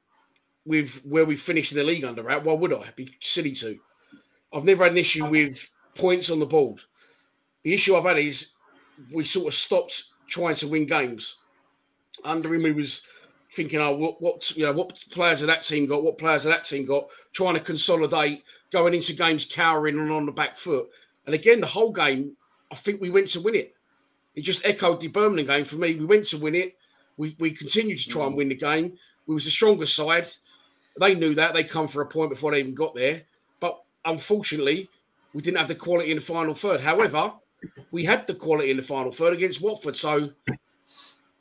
with where we finished in the league under out. Why would I? Be silly to. I've never had an issue with points on the board. The issue I've had is we sort of stopped trying to win games. Under him, we was thinking, oh, what, what you know, what players have that team got? What players have that team got? Trying to consolidate, going into games cowering and on the back foot. And again, the whole game, I think we went to win it. It just echoed the Birmingham game for me. We went to win it. We we continued to try and mm. win the game. We was the stronger side. They knew that they come for a point before they even got there. But unfortunately, we didn't have the quality in the final third. However, we had the quality in the final third against Watford. So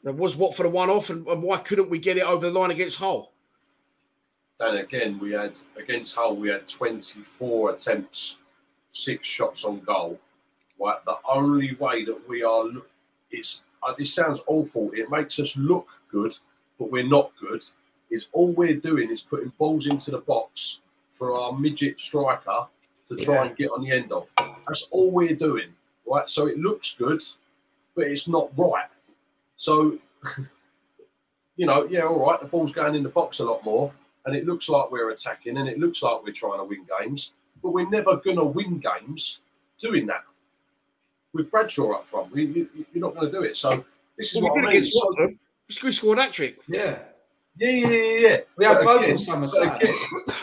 there was Watford a one off, and, and why couldn't we get it over the line against Hull? Then again, we had against Hull, we had 24 attempts, six shots on goal. Right, the only way that we are, it's uh, this sounds awful. It makes us look good, but we're not good. Is all we're doing is putting balls into the box for our midget striker to try Yeah. and get on the end of. That's all we're doing, right? So it looks good, but it's not right. So, you know, yeah, all right, the ball's going in the box a lot more, and it looks like we're attacking, and it looks like we're trying to win games, but we're never going to win games doing that. With Bradshaw up front, we, you, you're not going to do it. So this is Well, we what I mean. So-. We scored that trick. Yeah. yeah, yeah, yeah, yeah. We had both on summer but again,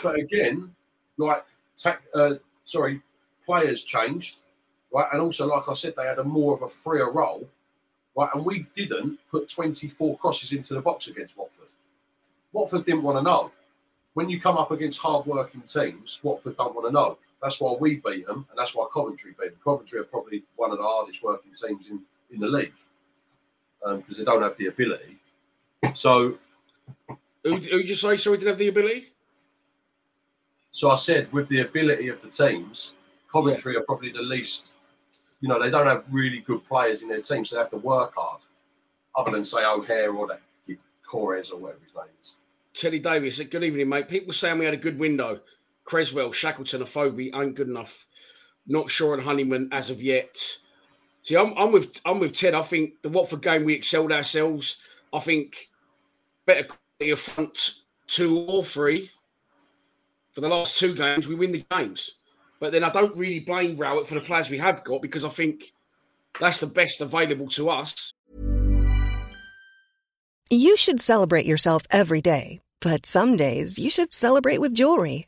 but again, like, tac, uh, sorry, players changed, right? And also, like I said, they had a more of a freer role, right? And we didn't put 24 crosses into the box against Watford. Watford didn't want to know. When you come up against hard-working teams, Watford don't want to know. That's why we beat them, and that's why Coventry beat them. Coventry are probably one of the hardest working teams in, in the league um, because they don't have the ability. So Who, who did you say? So we didn't have the ability. So I said, with the ability of the teams, Coventry are probably the least. You know, they don't have really good players in their team, so they have to work hard. Other than say O'Hare or that Corres or whatever his name is. Teddy Davis, good evening, mate. People saying we had a good window. Cresswell, Shackleton, Afobe ain't good enough. Not sure on Honeyman as of yet. See, I'm, I'm with I'm with Ted. I think the Watford game we excelled ourselves. I think better quality of front two or three. For the last two games, we win the games. But then I don't really blame Rowett for the players we have got because I think that's the best available to us. You should celebrate yourself every day, but some days you should celebrate with jewelry.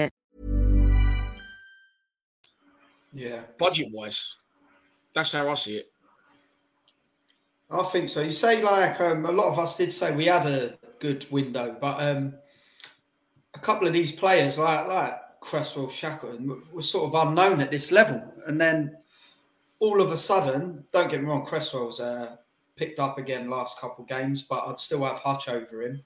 Yeah. Budget wise, that's how I see it. I think so. You say like um, a lot of us did say we had a good window, but um, a couple of these players like like Cresswell, Shackleton were- sort of unknown at this level, and then all of a sudden, don't get me wrong, Cresswell's uh, picked up again last couple games, but I'd still have Hutch over him.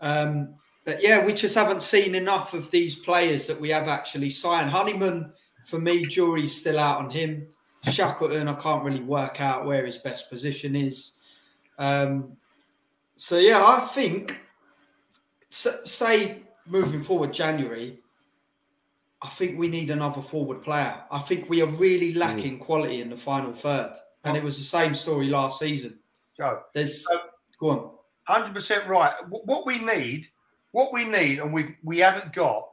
Um, but yeah, we just haven't seen enough of these players that we have actually signed. Honeyman, for me, jury's still out on him. Shackleton, I can't really work out where his best position is. Um, so yeah, I think, s- say moving forward, January, I think we need another forward player. I think we are really Hmm. lacking quality in the final third, and it was the same story last season. Go. There's go on. Hundred percent right. What we need, what we need, and we we haven't got,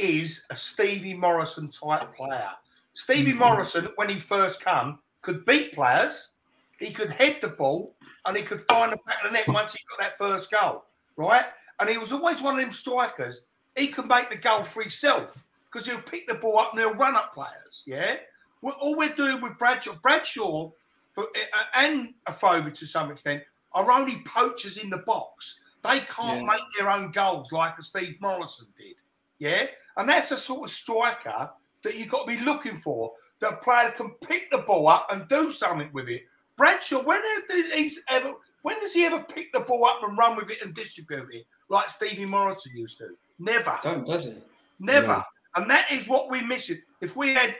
is a Stevie Morison type player. Stevie Morison, when he first come, could beat players. He could head the ball, and he could find the back of the net once he got that first goal, right? And he was always one of them strikers. He could make the goal for himself because he'll pick the ball up and he'll run up players. Yeah. Well, all we're doing with Bradshaw, Bradshaw, for, uh, and Afobe to some extent, are only poachers in the box. They can't Yeah. make their own goals like a Steve Morison did. Yeah. And that's the sort of striker that you've got to be looking for. That a player can pick the ball up and do something with it. Bradshaw, when has he's ever when does he ever pick the ball up and run with it and distribute it like Stevie Morison used to? Never. Don't does it? Never. No. And that is what we're missing. If we had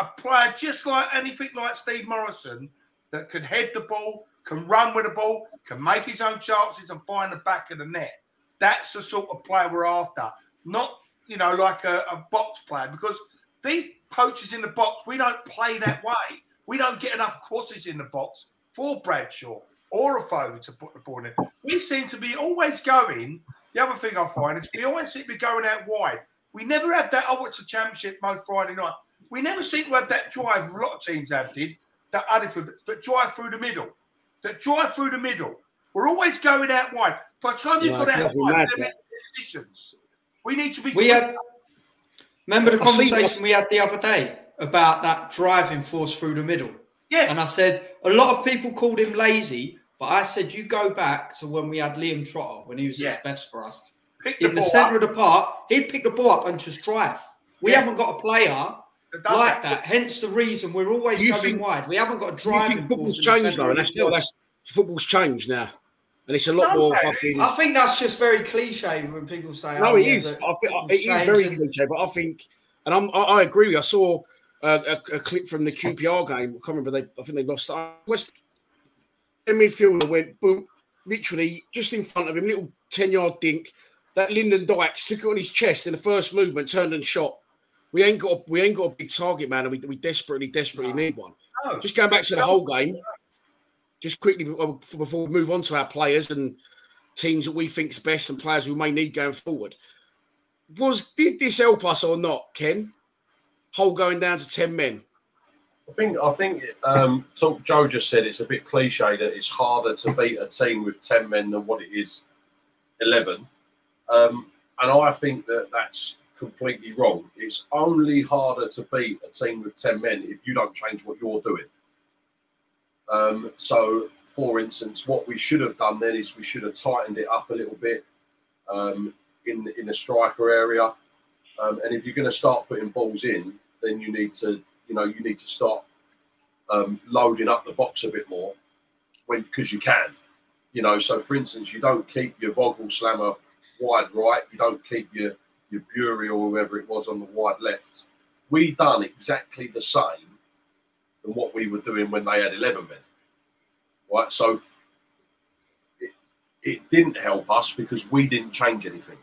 a player just like anything like Steve Morison that could head the ball, can run with the ball, can make his own chances and find the back of the net, that's the sort of player we're after. Not, you know, like a, a box player because these poachers in the box, we don't play that way. We don't get enough crosses in the box for Bradshaw or a forward to put the ball in. We seem to be always going. The other thing I find is we always seem to be going out wide. We never have that. Oh, it's a championship most Friday night. We never seem to have that drive. A lot of teams have did that attitude that drive through the middle. That drive through the middle. We're always going out wide. By the time you Yeah, got out wide, they're in positions. We need to be. We had remember the I conversation we had the other day about that driving force through the middle. Yeah. And I said a lot of people called him lazy, but I said you go back to when we had Liam Trotter when he was Yeah. his best for us. Pick In the ball centre up. of the park, he'd pick the ball up and just drive. We Yeah. haven't got a player That like that. that. Hence the reason we're always You going think- wide. We haven't got a You driving think football's force in the changed centre though, of and the that's field. that's football's changed now, and it's a lot No, more fucking. I think that's just very cliche when people say, No, oh, it yeah, is. I think it is very and- cliche, but I think, and I'm, I, I agree. with you. I saw a, a, a clip from the QPR game. I can't remember. They, I think they lost. West midfielder went boom, literally just in front of him, little ten yard dink. That Lyndon Dykes took it on his chest in the first movement, turned and shot. We ain't got a, we ain't got a big target man, and we, we desperately desperately need one. No. Just going back to the whole game, just quickly before before we move on to our players and teams that we think's best and players we may need going forward. Was did this help us or not, Ken? Whole going down to ten men. I think I think um, Joe just said it's a bit cliche that it's harder to beat a team with ten men than what it is eleven, um, and I think that that's completely wrong. It's only harder to beat a team with ten men if you don't change what you're doing. Um, so, for instance, what we should have done then is we should have tightened it up a little bit um, in in the striker area, um, and if you're going to start putting balls in, then you need to you know you need to start um, loading up the box a bit more when because you can. You know so for instance you don't keep your Voglsammer wide right you don't keep your your Burey or whoever it was on the wide left. We done exactly the same than what we were doing when they had 11 men right so it, it didn't help us because we didn't change anything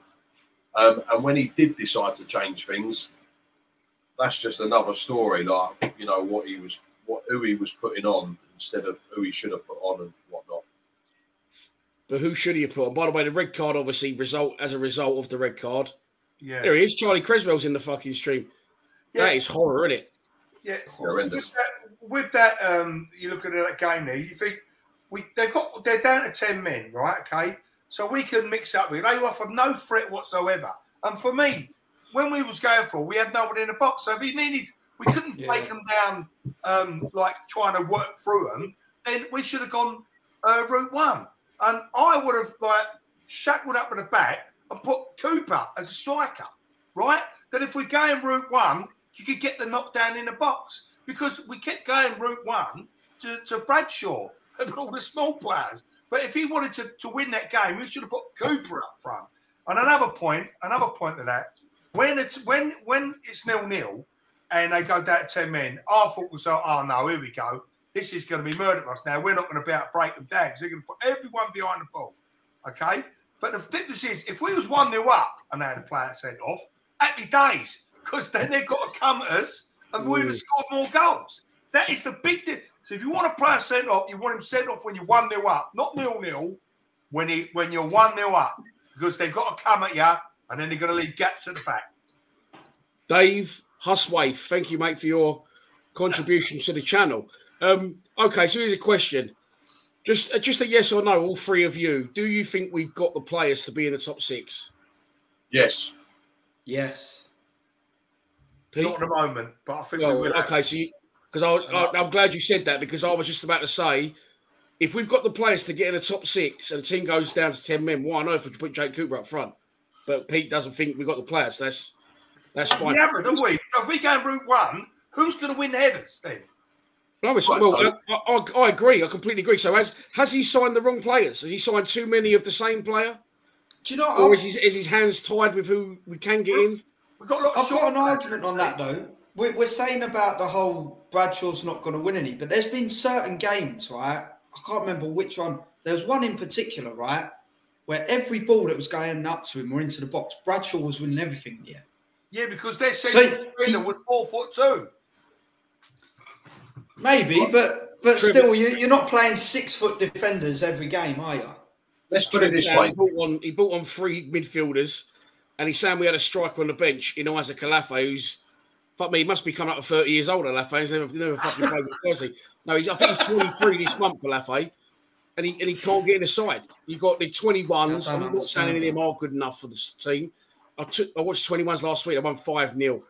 um, and when he did decide to change things that's just another story. Like you know what he was, what who he was putting on instead of who he should have put on and whatnot. But who should he have put on? By the way, the red card obviously result as a result of the red card. Yeah. There he is. Charlie Cresswell's in the fucking stream. Yeah. That is horror, isn't it? Yeah, Horrendous. With that, with that um, you look at that game there. You think we they've got they're down to ten men, right? Okay, so we can mix up with. They offered no threat whatsoever, and for me, when we was going for, we had no one in the box. So if he needed, we couldn't Yeah. break them down um, like trying to work through them. Then we should have gone uh, route one, and I would have like shackled up at the back and put Cooper as a striker, right? That if we're going route one, you could get the knockdown in the box because we kept going route one to, to Bradshaw and all the small players. But if he wanted to, to win that game, we should have put Cooper up front. And another point, another point to that, when it's when when it's nil nil and they go down to ten men, our thought was, oh, oh no, here we go. This is going to be murder for us now. We're not going to be able to break them down because they're going to put everyone behind the ball. Okay? But the difference is, if we was 1 nil up and they had a player sent off, happy days. because then they've got to come at us and we would have scored more goals. That is the big difference. So if you want to play a sent off, you want him sent off when you're one 0 up, not nil nil. When he when you're one 0 up, because they've got to come at you, and then they're going to leave gaps at the back. Dave Huswaith, thank you, mate, for your contribution to the channel. Um, okay, so here's a question. Just, uh, just a yes or no, all three of you. Do you think we've got the players to be in the top six? Yes. Yes. Pete? Not at the moment, but I think we Well, will. have. okay, so because I, I, I'm glad you said that because I was just about to say, if we've got the players to get in the top six and the team goes down to ten men, why on earth would you put Jake Cooper up front? But Pete doesn't think we've got the players. That's that's fine. We haven't, have we? So if we go route one, who's going to win headers then? No, it's, well, I, I, I agree. I completely agree. So has has he signed the wrong players? Has he signed too many of the same player? Do you know? Or is his, is his hands tied with who we can get in? We've got a lot of I've got an argument on that though. We're, we're saying about the whole Bradshaw's not going to win any, but there's been certain games, right? I can't remember which one. There was one in particular, right, where every ball that was going up to him or into the box, Bradshaw was winning everything. Yeah, Yeah, because their So- central defender was four foot two. maybe, but but Trevor- still, you, you're not playing six foot defenders every game, are you? Let's put it this way. He brought on he brought on three midfielders, and he's saying we had a striker on the bench in Isaac Olaofe, who's fuck me, he must be coming up to thirty years old. Olaofe, he's never, never fucking played with Thursday. No, he's I think he's twenty three this month, Olaofe, and he and he can't get in the side. You got the twenty ones. I'm not saying any of them are good enough for the team. I took I watched twenty ones last week. I won five 0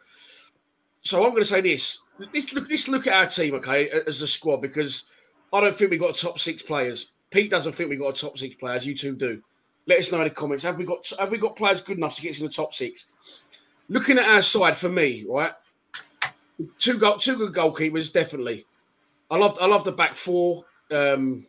So I'm going to say this. Let's look, let's look at our team, okay, as a squad, because I don't think we've got top six players. Pete doesn't think we've got a top six players. You two do. Let us know in the comments. Have we got have we got players good enough to get us in the top six? Looking at our side for me, right? Two goal, two good goalkeepers, definitely. I love I love the back four. Um,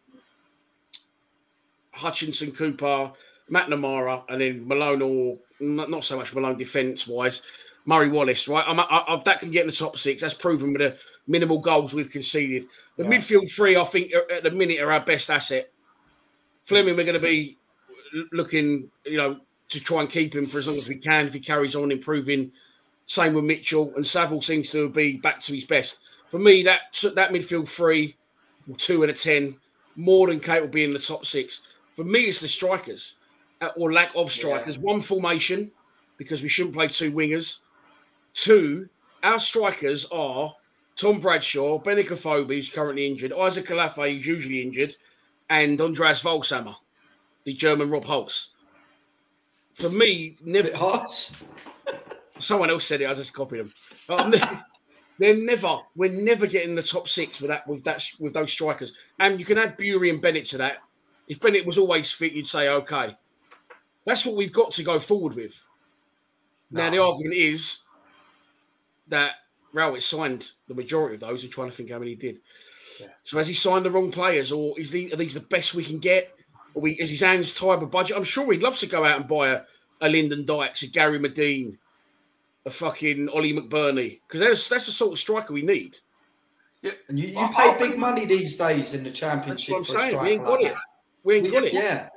Hutchinson, Cooper, McNamara, and then Malone or not, not so much Malone defence wise. Murray Wallace, right? I'm, I, I, that can get in the top six. That's proven with the minimal goals we've conceded. The Yeah. midfield three, I think, are, at the minute are our best asset. Flemming, we're going to be looking, you know, to try and keep him for as long as we can if he carries on improving. Same with Mitchell and Saville seems to be back to his best. For me, that that midfield three, two and a ten, more than Kate will be in the top six. For me, it's the strikers uh, or lack of strikers. One formation because we shouldn't play two wingers. Two, our strikers are Tom Bradshaw, Benik Afobe, who's currently injured, Isaac Olaofe, who's usually injured, and Andreas Voglsammer, the German Rob Holtz. For me, never. Harsh. Someone else said it. I just copied them. Um, they're never. We're never getting the top six with that. With that. With those strikers, and you can add Burey and Bennett to that. If Bennett was always fit, you'd say okay. That's what we've got to go forward with. Now the argument is that Rowett signed the majority of those. I'm trying to think how many he did. So has he signed the wrong players, or is the, are these the best we can get? Or we, is his hands tied with budget? I'm sure he'd love to go out and buy a, a Lyndon Dykes, a Gary Madine, a fucking Ollie McBurnie, because that's that's the sort of striker we need. Yeah, And you, you I- pay I think- big money these days in the That's championship. what I'm for saying. striker we ain't got like it. We ain't got it. Yeah.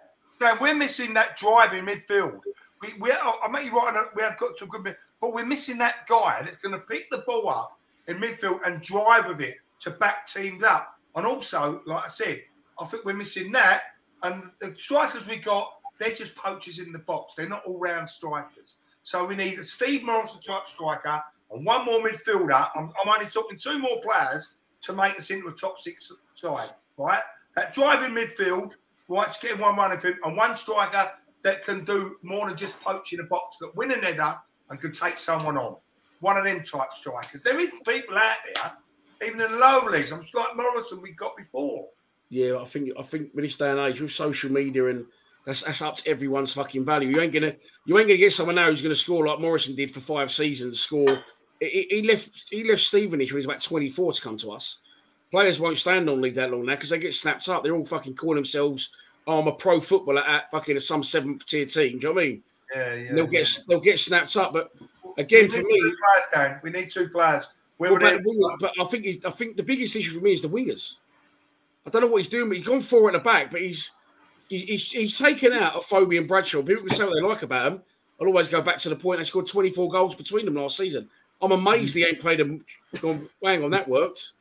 Dan, we're missing that drive in midfield. We, we, I make you right. on that We have got some good, mid- but we're missing that guy that's going to pick the ball up in midfield and drive with it to back teams up. And also, like I said, I think we're missing that. And the strikers we got, they're just poachers in the box. They're not all-round strikers. So we need a Steve Morison type striker and one more midfielder. I'm, I'm only talking two more players to make us into a top six side, right? That driving midfield, right, to get one running for him, and one striker that can do more than just poach in a box, that win an header and can take someone on. One of them type strikers. There is people out there, even in the lower leagues. I'm like Morison we got before. Yeah, I think I think with this day and age with social media and that's that's up to everyone's fucking value. You ain't gonna you ain't gonna get someone now who's gonna score like Morison did for five seasons. Score. He, he left he left Stevenage when he was about 24 to come to us. Players won't stand on league that long now because they get snapped up. They're all fucking calling themselves, "Oh, I'm a pro footballer at fucking some seventh tier team." Do you know what I mean? Yeah, yeah. And they'll get yeah. they'll get snapped up. But again, need for me, players, Dan. We need two players. Where Well, would but, they? but I think I think the biggest issue for me is the wingers. I don't know what he's doing, but he's gone forward at the back, but he's he's, he's, taken out Afobe and Bradshaw. People can say what they like about him. I'll always go back to the point they scored 24 goals between them last season. I'm amazed he ain't played. Gone, hang on, that worked.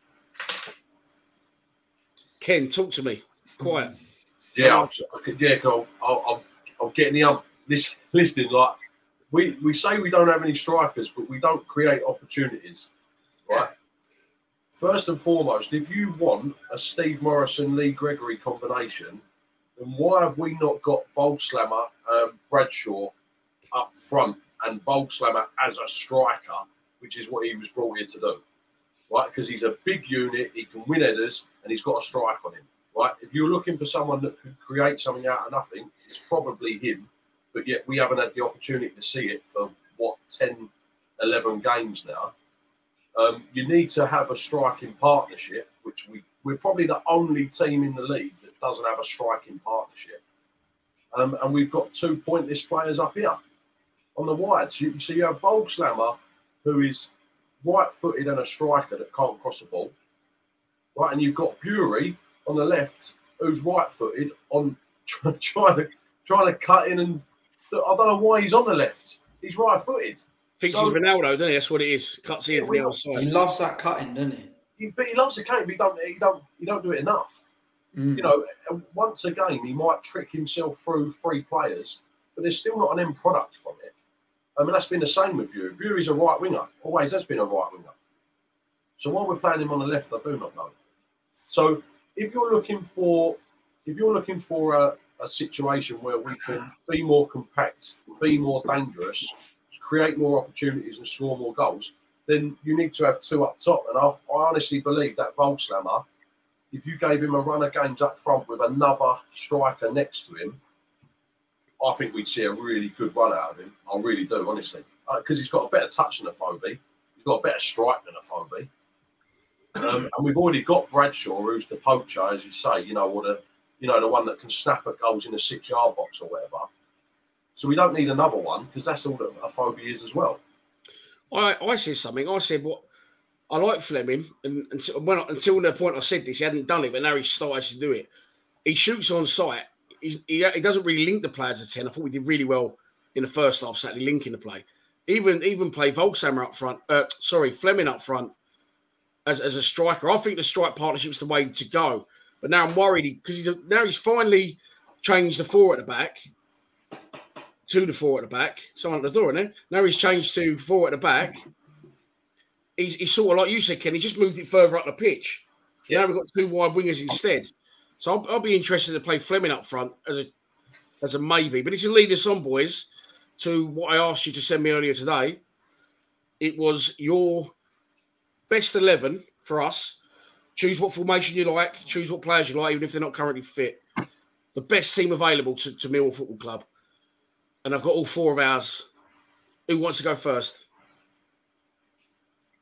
Ken, talk to me. Quiet. Yeah, I'll, yeah. I'll, I'll, I'll get in the um, this listening. Like we we say we don't have any strikers, but we don't create opportunities, right? First and foremost, if you want a Steve Morison Lee Gregory combination, then why have we not got Voglsammer, um, Bradshaw up front and Voglsammer as a striker, which is what he was brought here to do, right? Because he's a big unit, he can win headers, and he's got a strike on him, right? If you're looking for someone that could create something out of nothing, it's probably him, but yet we haven't had the opportunity to see it for what 10, 11 games now. Um, you need to have a striking partnership, which we, we're probably the only team in the league that doesn't have a striking partnership. Um, and we've got two pointless players up here on the wides. You, so you have Voglsammer, who is right footed and a striker that can't cross the ball. Right, and you've got Burey on the left, who's right footed on trying to trying to cut in and I don't know why he's on the left. He's right footed. Thinks So- he's Ronaldo, doesn't he? That's what it is. Cuts in from the He loves that cutting, doesn't he? He, but he loves the game, but he don't he don't he don't do it enough. Mm. You know, once a game he might trick himself through three players, but there's still not an end product from it. I mean, that's been the same with Burey. Burey's a right winger. Always has been a right winger. So why we're playing him on the left, I do not know. So if you're looking for if you're looking for a, a situation where we can be more compact, be more dangerous, create more opportunities and score more goals, then you need to have two up top. And I, I honestly believe that Voglsammer, if you gave him a run of games up front with another striker next to him, I think we'd see a really good run out of him. I really do, honestly, because he's got a better touch than Afobe. He's got a better strike than Afobe. Um, and we've already got Bradshaw, who's the poacher, as you say, you know, or the, you know, the one that can snap at goals in the six-yard box or whatever. So we don't need another one because that's all that Afobe is as well. I, I said something. I said, "What? I like Flemming, and until when until the point I said this, he hadn't done it, but now he's started to do it. He shoots on sight. He's, he he doesn't really link the players at ten. I thought we did really well in the first half, certainly linking the play. Even even play Voglsammer up front. Uh, sorry, Flemming up front as, as a striker. I think the strike partnership's the way to go. But now I'm worried because he's a, now he's finally changed the four at the back to four at the back. Someone at the door, isn't? Now he's changed to four at the back. He's, he's sort of like you said, Ken. He just moved it further up the pitch. Yeah, we've got two wide wingers instead. So I'll, I'll be interested to play Flemming up front as a as a maybe. But it's to lead us on, boys, to what I asked you to send me earlier today. It was your best eleven for us. Choose what formation you like. Choose what players you like, even if they're not currently fit. The best team available to, to Millwall Football Club. And I've got all four of ours. Who wants to go first?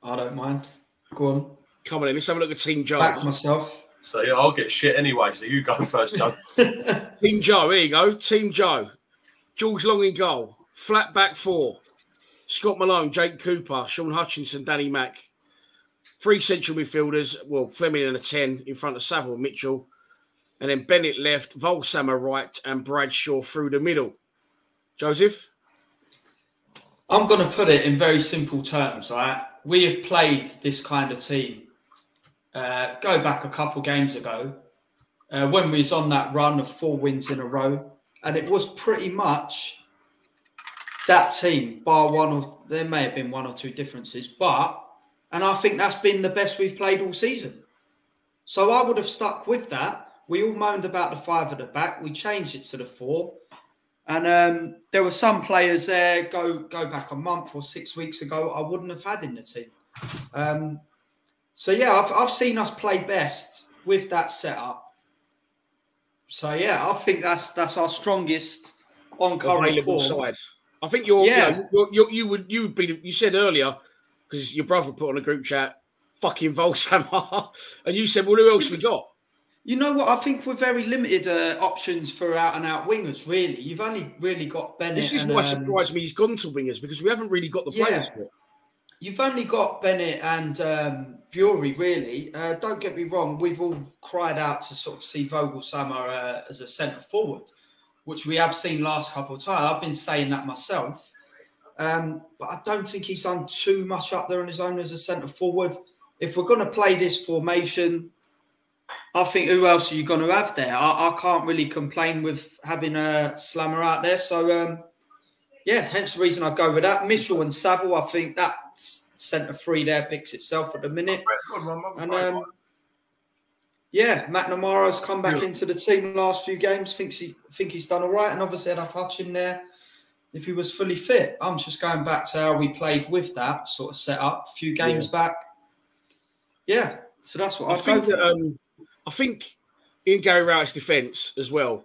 I don't mind. Go on. Come on in. Let's have a look at Team Joe. Back myself. So yeah, I'll get shit anyway. So you go first, Joe. Team Joe, here you go. Team Joe. George Long in goal. Flat back four. Scott Malone, Jake Cooper, Shaun Hutchinson, Danny Mack. Three central midfielders. Well, Flemming and a 10 in front of Saville Mitchell. And then Bennett left, Voglsammer right, and Bradshaw through the middle. Joseph? I'm going to put it in very simple terms, right? We have played this kind of team. Uh, go back a couple games ago uh, when we was on that run of four wins in a row, and it was pretty much that team, bar one or there may have been one or two differences, but and I think that's been the best we've played all season. So I would have stuck with that. We all moaned about the five at the back. We changed it to the four. And um, there were some players there go go back a month or six weeks ago I wouldn't have had in the team. Um, so yeah, I've, I've seen us play best with that setup. So yeah, I think that's that's our strongest on current form. side. I think you're, Yeah. you're, you're, you would you would be. You said earlier because your brother put on a group chat, "Fucking Voglsammer," and you said, "Well, who else we got?" You know what? I think we're very limited uh, options for out and out wingers. Really, you've only really got Bennett. This is and, why um, it surprised me he's gone to wingers because we haven't really got the Yeah. players for. You've only got Bennett and um, Burey, really. Uh, don't get me wrong, we've all cried out to sort of see Voglsammer uh, as a centre forward. which we have seen last couple of times. I've been saying that myself. Um, but I don't think he's done too much up there on his own as a centre forward. If we're going to play this formation, I think who else are you going to have there? I, I can't really complain with having a slammer out there. So, um, yeah, hence the reason I go with that. Mitchell and Saville, I think that centre three there picks itself at the minute. And um, yeah, McNamara's come back yeah. into the team last few games. Thinks he think he's done all right, and obviously I'd have Hutch in there if he was fully fit. I'm just going back to how we played with that sort of setup a few games yeah. back. Yeah, so that's what I, I think. That, um, I think in Gary Rowett's defence as well,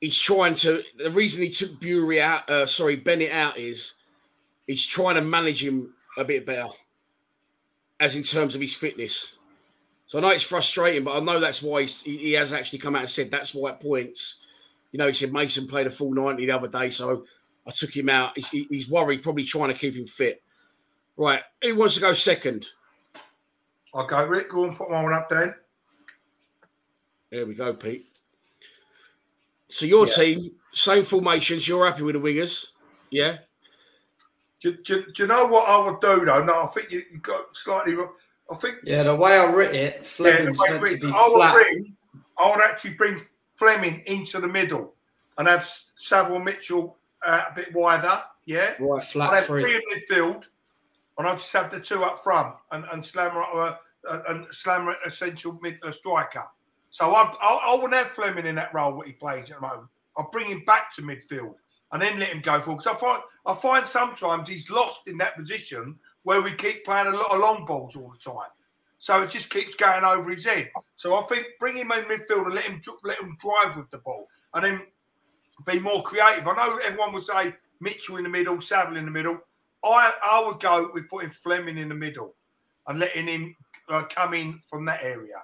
he's trying to. The reason he took Burey out, uh, sorry, Bennett out is he's trying to manage him a bit better, as in terms of his fitness. So I know it's frustrating, but I know that's why he, he has actually come out and said that's why at points. You know, he said Mason played a full 90 the other day, so I took him out. He's, he's worried, probably trying to keep him fit. Right, who wants to go second? I'll go, Rick. Go and put my one up then. There we go, Pete. So your yeah. team, same formations. You're happy with the wingers, yeah? Do, do, do, you know what I would do though? No, I think you, you got slightly wrong. I think yeah, the way I writ it, Flemming's yeah, meant to be I would bring, I would actually bring Flemming into the middle and have Saville Mitchell uh, a bit wider. Yeah, right, flat I'd have three in midfield, and I'd just have the two up front and and Slammer uh, uh, and Slammer essential mid uh, striker. So I, I, I wouldn't have Flemming in that role what he plays at the moment. I'll bring him back to midfield and then let him go forward. Because I find I find sometimes he's lost in that position where we keep playing a lot of long balls all the time. So it just keeps going over his head. So I think bring him in midfield and let him let him drive with the ball, and then be more creative. I know everyone would say Mitchell in the middle, Saville in the middle. I I would go with putting Flemming in the middle and letting him uh, come in from that area.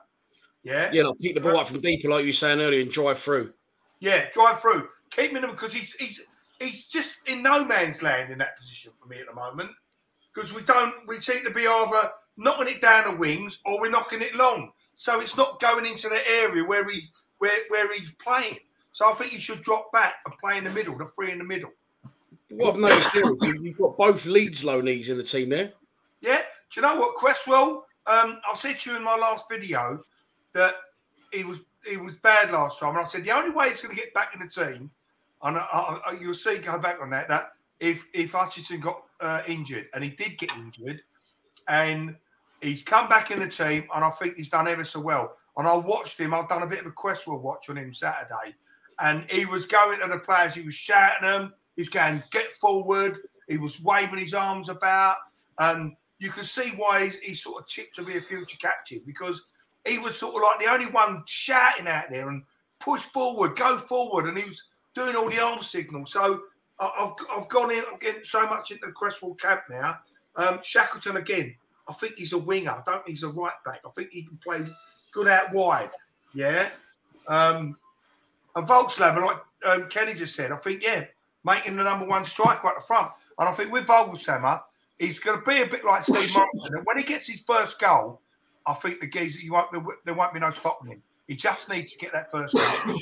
Yeah, yeah, like pick the ball up from deeper, like you were saying earlier, and drive through. Yeah, drive through. Keep him in because he's he's he's just in no man's land in that position for me at the moment because we don't we seem to be either knocking it down the wings or we're knocking it long. So it's not going into the area where he where where he's playing. So I think he should drop back and play in the middle, the three in the middle. What I've noticed here is you've got both Leeds loanees in the team there. Yeah. Do you know what, Cresswell? Um, I said to you in my last video that he was he was bad last time, and I said the only way he's going to get back in the team, and I, I, you'll see go back on that that if if Hutchinson got uh, injured, and he did get injured, and he's come back in the team, and I think he's done ever so well. And I watched him. I've done a bit of a Cresswell watch on him Saturday, and he was going to the players. He was shouting them. He was going, "Get forward!" He was waving his arms about, and you can see why he's, he's sort of tipped to be a future captain because he was sort of like the only one shouting out there and push forward, go forward, and he was doing all the arm signals. So I've I've gone in again so much into the Cresswell camp now. Um, Shackleton again. I think he's a winger. I don't think he's a right back. I think he can play good out wide. Yeah. Um, and Volkswagen, like um, Kenny just said, I think yeah, making him the number one striker at the front. And I think with Voglsammer, he's going to be a bit like Steve Morison. And when he gets his first goal, I think the geezer, you won't, there won't be no stopping him. He just needs to get that first goal.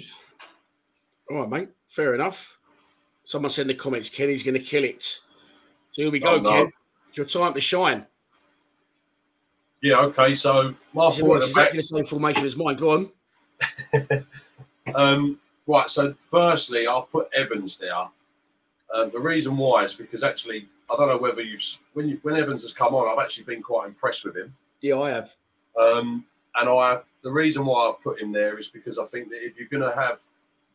All right, mate. Fair enough. Someone said in the comments, Kenny's going to kill it. So here we go, oh, no. Ken. It's your time to shine. Yeah, okay. So my forward exactly the same formation as mine. Go on. um, right. So firstly, I've put Evans there. Um, the reason why is because actually, I don't know whether you've when you, when Evans has come on, I've actually been quite impressed with him. Yeah, I have. Um, and I the reason why I've put him there is because I think that if you're going to have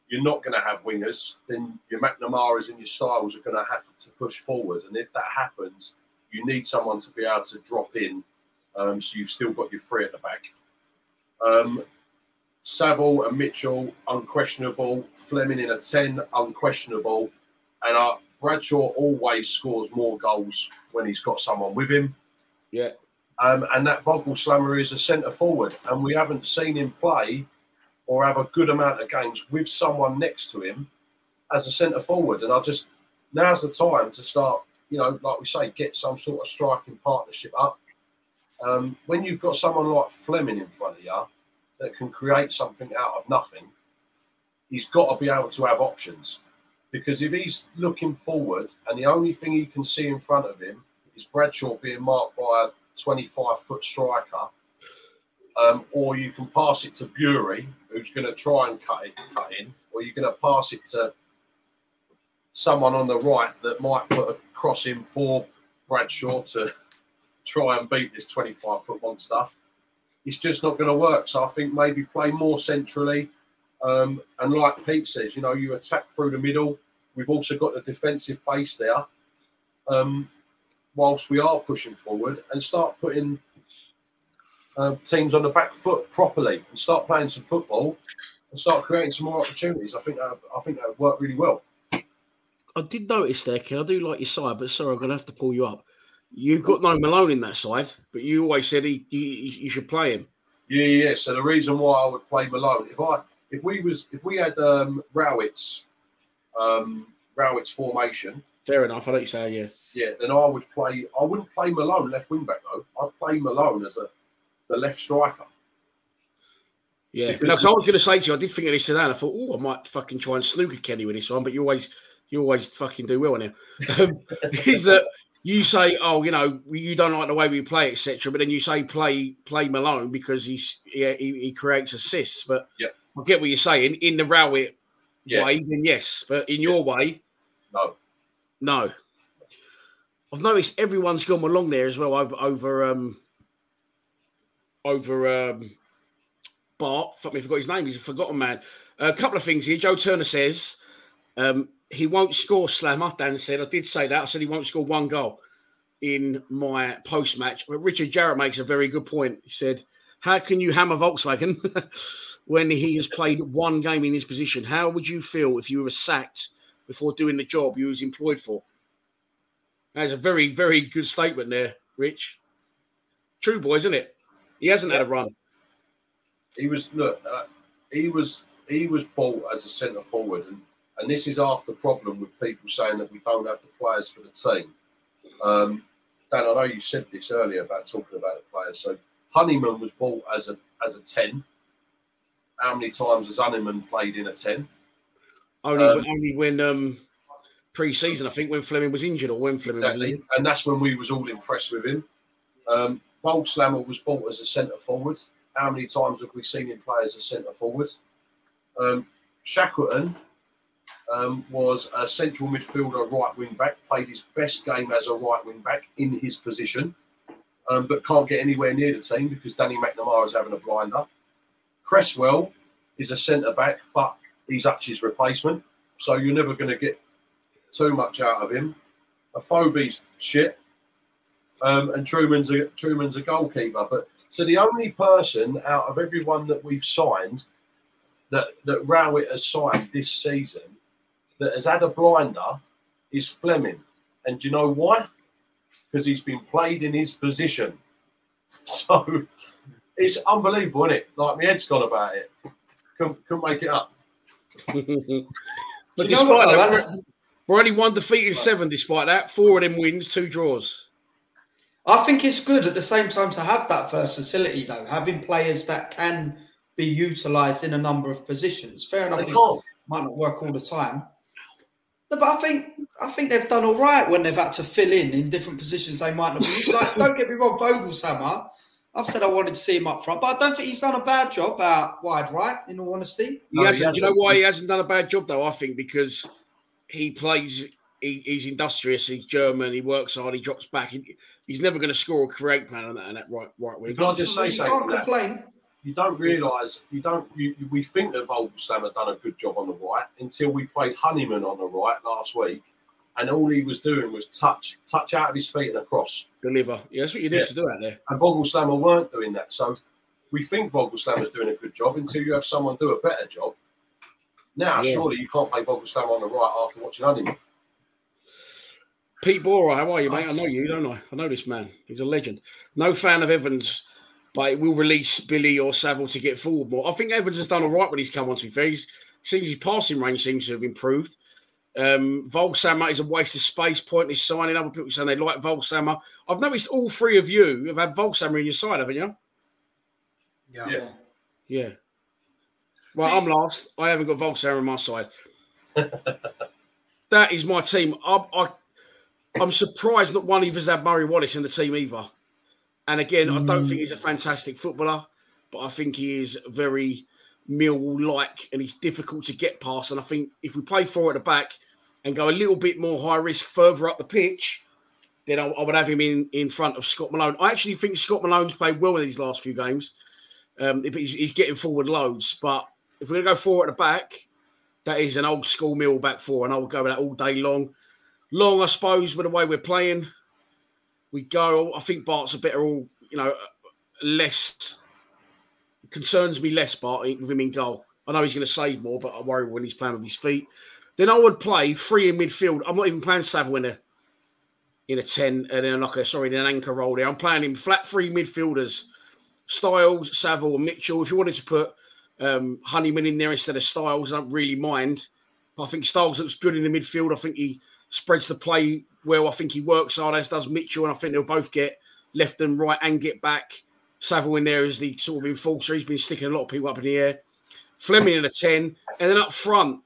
you're not going to have wingers, then your McNamara's and your Styles are going to have to push forward. And if that happens, you need someone to be able to drop in. Um, so you've still got your three at the back. Um, Saville and Mitchell, unquestionable. Flemming in a 10, unquestionable. And uh, Bradshaw always scores more goals when he's got someone with him. Yeah. Um, and that Vogel Slammer is a centre forward. And we haven't seen him play or have a good amount of games with someone next to him as a centre forward. And I just now's the time to start, you know, like we say, get some sort of striking partnership up. Um, when you've got someone like Flemming in front of you that can create something out of nothing, he's got to be able to have options. Because if he's looking forward and the only thing he can see in front of him is Bradshaw being marked by a 25 foot striker, um, or you can pass it to Burey, who's going to try and cut it, cut in, or you're going to pass it to someone on the right that might put a cross in for Bradshaw to try and beat this 25 foot monster. It's just not going to work. So I think maybe play more centrally. Um, and like Pete says, you know, you attack through the middle. We've also got the defensive base there. Um, whilst we are pushing forward and start putting uh, teams on the back foot properly and start playing some football and start creating some more opportunities. I think that, I think that would work really well. I did notice there, Ken. I do like your side, but sorry, I'm going to have to pull you up. You've got no Malone in that side, but you always said he, you, should play him. Yeah, yeah. So the reason why I would play Malone, if I if we was if we had um Rowett's um Rowett's formation, Fair enough. I don't say yeah. yeah, then I would play. I wouldn't play Malone left wing back though. I'd play Malone as a the left striker. Yeah, Because no, 'cause I was going to say to you, I did think of this today, and I thought, oh, I might fucking try and snooker Kenny with this one, but you always, you always fucking do well now. Um, is that you say, oh, you know, you don't like the way we play, etc., but then you say play play Malone because he's yeah, he, he creates assists. But. I get what you're saying in the Rowett Yeah. way, then yes, but in your way, No. No. I've noticed everyone's gone along there as well over over um over um Bart. Fuck me, I forgot his name. He's a forgotten man. a couple of things here. Joe Turner says um he won't score slammer. Dan said I did say that. I said he won't score one goal in my post match. But Richard Jarrett makes a very good point. He said, "How can you hammer Volkswagen when he has played one game in his position? How would you feel if you were sacked before doing the job you was employed for?" That's a very, very good statement there, Rich. True boy, isn't it? He hasn't had a run. He was look. Uh, he was he was bought as a centre forward, and and this is half the problem with people saying that we don't have the players for the team. Um, Dan, I know you said this earlier about talking about the players. So Honeyman was bought as a as a ten. How many times has Honeyman played in a ten? Only, Um, only when um, pre-season, I think, when Flemming was injured or when Flemming was Exactly, injured. and that's when we was all impressed with him. Um, Volkslammer was bought as a centre forward. How many times have we seen him play as a centre forward? Um, Shackleton um, was a central midfielder, right wing back. Played his best game as a right wing back in his position, um, but can't get anywhere near the team because Danny McNamara is having a blinder. Cresswell is a centre back, but he's Hutch's replacement, so you're never going to get too much out of him. Afobe's shit, um, and Truman's a Truman's a goalkeeper. But so the only person out of everyone that we've signed that that Rowett has signed this season that has had a blinder is Flemming, and do you know why? Because he's been played in his position. So it's unbelievable, isn't it? Like my head's gone about it. Couldn't, couldn't make it up. but Do you know despite what, that, That's- we're, we're only one defeat in seven. Despite that, four of them wins, two draws. I think it's good at the same time to have that versatility, though, having players that can be utilised in a number of positions. Fair enough, They it can't. might not work all the time. No, But I think I think they've done all right when they've had to fill in in different positions they might not be used. Like, don't get me wrong, Voglsammer. I've said I wanted to see him up front, but I don't think he's done a bad job out wide right. In all honesty, He No, he hasn't. Do you know why he hasn't done a bad job though? I think because he plays. He, he's industrious. He's German. He works hard. He drops back. He, he's never going to score a create plan on that. And that right, right wing. Can I just say you something? can't complain. you don't realise you don't you, you- we think that Volkswagen had done a good job on the right until we played Honeyman on the right last week, and all he was doing was touch touch out of his feet and across. Deliver. Yeah, that's what you need Yeah. to do out there. And Vogelslammer weren't doing that. So we think Vogelslammer's doing a good job until you have someone do a better job. Now, Yeah. surely you can't play Vogelslammer on the right after watching Honeyman. Pete Bora, how are you, mate? I know you, don't I? I know this man. He's a legend. No fan of Evans, but it will release Billy or Saville to get forward more. I think Evans has done all right when he's come on. To be fair, he's, seems his passing range seems to have improved. Um, Voglsammer is a waste of space, pointless signing. Other people saying they like Voglsammer. I've noticed all three of you have had Voglsammer in your side, haven't you? Yeah. Yeah. Yeah. Right, I'm last. I haven't got Voltaire on my side. that is my team. I, I, I'm surprised not one of us had Murray Wallace in the team either. And again, I don't think he's a fantastic footballer, but I think he is very Millwall like and he's difficult to get past. And I think if we play four at the back and go a little bit more high risk further up the pitch, then I, I would have him in, in front of Scott Malone. I actually think Scott Malone's played well in these last few games. Um, he's, he's getting forward loads, but if we're going to go four at the back, that is an old school mill back four, and I will go with that all day long. Long, I suppose, with the way we're playing, we go. I think Bart's a better, all you know, less concerns me less. Bart with him in goal. I know he's going to save more, but I worry when he's playing with his feet. Then I would play three in midfield. I'm not even playing Saville in a in a ten and then like a sorry, in an anchor role there. I'm playing him flat three midfielders: Styles, Saville, and Mitchell. If you wanted to put um, Honeyman in there instead of Styles. I don't really mind. I think Styles looks good in the midfield. I think he spreads the play well. I think he works hard, as does Mitchell, and I think they'll both get left and right and get back. Saville in there is the sort of enforcer. He's been sticking a lot of people up in the air. Flemming in a 10. And then up front,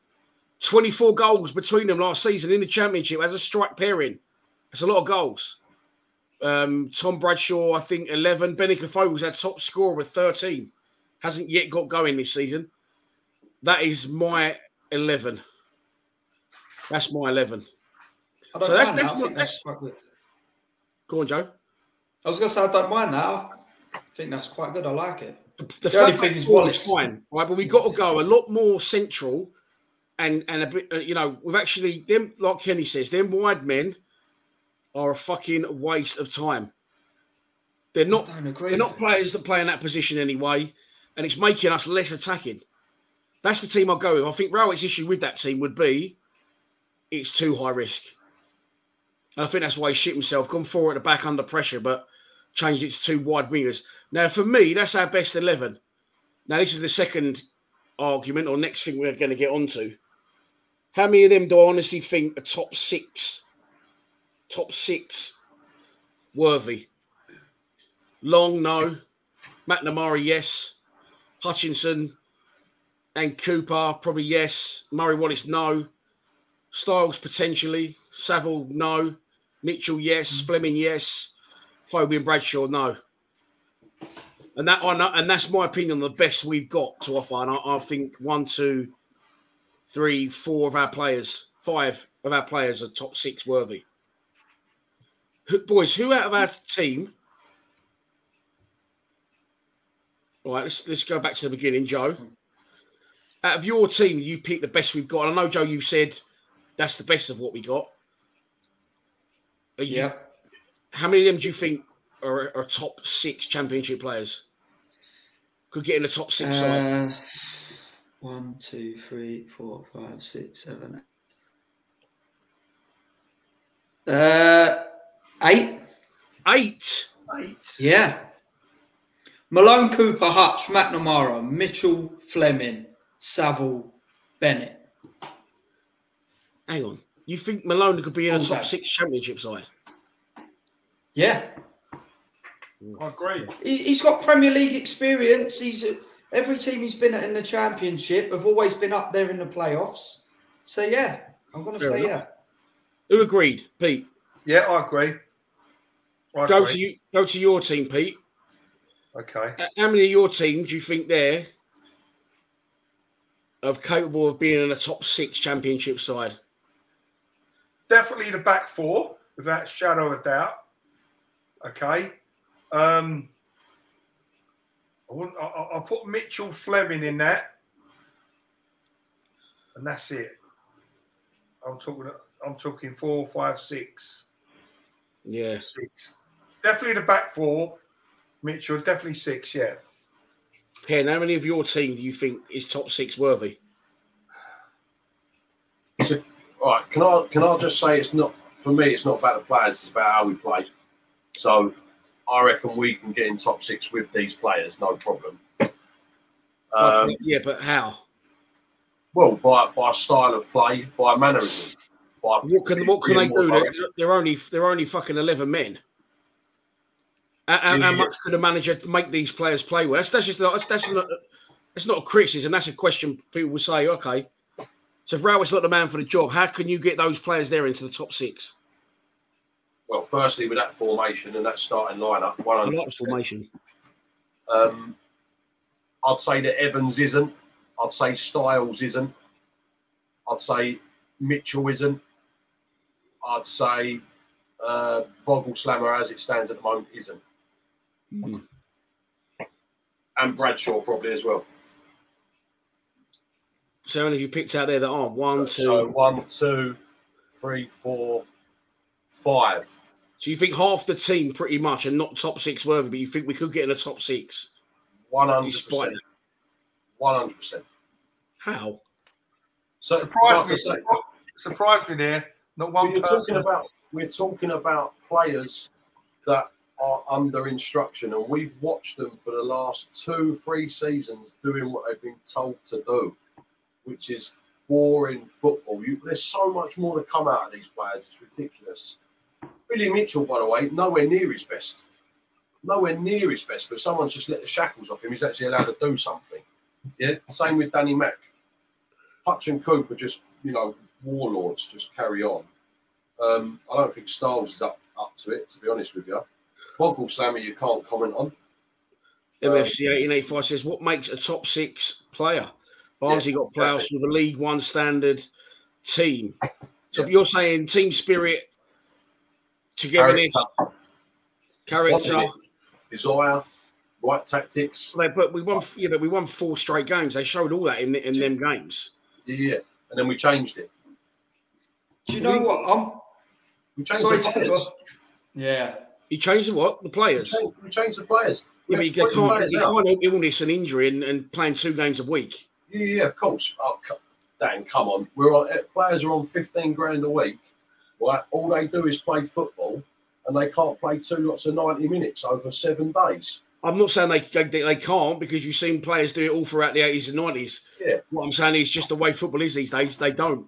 24 goals between them last season in the championship as a strike pairing. That's a lot of goals. Um, Tom Bradshaw, I think 11. Benny was our top scorer with 13 hasn't yet got going this season. That is my 11. That's my 11. I don't So that's- that's that's quite good. Go on, Joe. I was going to say I don't mind that. I think that's quite good. I like it. The The only thing is four Wallace. is fine, right? But we got to go a lot more central, and and a bit. uh, You know, we've actually them like Kenny says, them wide men are a fucking waste of time. They're not. Don't agree. They're not players that play in that position anyway, and it's making us less attacking. That's the team I'll go with. I think Rowett's issue with that team would be it's too high risk. And I think that's why he shit himself, gone forward at the back under pressure, but changed it to two wide wingers. Now, for me, that's our best 11. Now, this is the second argument or next thing we're going to get onto. How many of them do I honestly think are top six? Top six worthy. Long, no. McNamara, yes. Hutchinson and Cooper, probably yes. Murray Wallace, no. Styles, potentially. Saville, no. Mitchell, yes. Mm. Flemming, yes. Fabian Bradshaw, no. And that know, and that's my opinion the best we've got to offer. And I, I think one, two, three, four of our players, five of our players are top six worthy. Boys, who out of our team? All right, let's let's go back to the beginning, Joe. Out of your team, you picked the best we've got. And I know, Joe, you said that's the best of what we got. You, Yeah. How many of them do you think are, are top six championship players? Could get in the top six side. Uh, one, two, three, four, five, six, seven, eight. Uh, eight. Eight. Eight. Yeah. Malone, Cooper, Hutch, McNamara, Mitchell, Flemming, Saville, Bennett. Hang on. You think Malone could be in a top six championship side? Yeah. I agree. He, he's got Premier League experience. He's every team he's been at in the Championship have always been up there in the playoffs. So yeah, I'm going to Fair say enough. Who agreed, Pete? Yeah, I agree. I Go agree. to you. Go to your team, Pete. Okay. Uh, How many of your team do you think there are capable of being in a top six championship side? Definitely the back four, without a shadow of a doubt. Okay. Um, I wouldn't, I, I- I'll put Mitchell Flemming in that. And that's it. I'm talking I'm talking four, five, six. Yeah. Six. Definitely the back four. Mitchell, definitely six, yeah. Ken, how many of your team do you think is top six worthy? All right, can I can I just say it's not for me? It's not about the players; it's about how we play. So I reckon we can get in top six with these players, no problem. Um, yeah, but how? well, by by style of play, by mannerism. By What can what can they do? They're, they're only they're only fucking eleven men. How, how- how much could a manager make these players play well? That's that's just that's, that's not, That's not a criticism. That's a question people will say. Okay, so if Rowett's not the man for the job, how can you get those players there into the top six? Well, firstly, with that formation and that starting lineup, I one like the formation. Um, I'd say that Evans isn't. I'd say Styles isn't. I'd say Mitchell isn't. I'd say uh, Vogelslammer, as it stands at the moment, isn't. And Bradshaw probably as well. So how many have you picked out there that aren't? One, two. So one, two, three, four, five. So you think half the team pretty much are not top six worthy, but you think we could get in the top six? One hundred percent. One hundred percent. How? So Surprised me. I Surprised me there. Not one we're person. talking about we're talking about players that are under instruction, and we've watched them for the last two, three seasons doing what they've been told to do, which is boring football. You, there's so much more to come out of these players. It's ridiculous. Billy Mitchell, by the way, nowhere near his best. Nowhere near his best, but someone's just let the shackles off him. He's actually allowed to do something. Yeah. Same with Danny Mack. Hutch and Coop are just, you know, warlords, just carry on. Um, I don't think Styles is up, up to it, to be honest with you. Vogel Sammy, you can't comment on. MFC 1885 says, What makes a top six player? Barnsley Yeah, got players with a League One standard team. So you're saying team spirit, togetherness, character. Character, desire, right tactics. Like, but we won, yeah, but we won four straight games. They showed all that in in them games. Yeah, yeah. And then we changed it. Do you know what? I'm We changed sorry the players. Yeah. You changed the what? The We players. changed, we changed the players. Yeah, but you can't, you can't help illness and injury and, and playing two games a week. Yeah, yeah, of course. Oh, co- Dan, come on. We're on, eh, players are on 15 grand a week. Right? All they do is play football and they can't play two lots of 90 minutes over seven days. I'm not saying they, they they can't because you've seen players do it all throughout the 80s and 90s. Yeah. What I'm saying is just the way football is these days, they don't.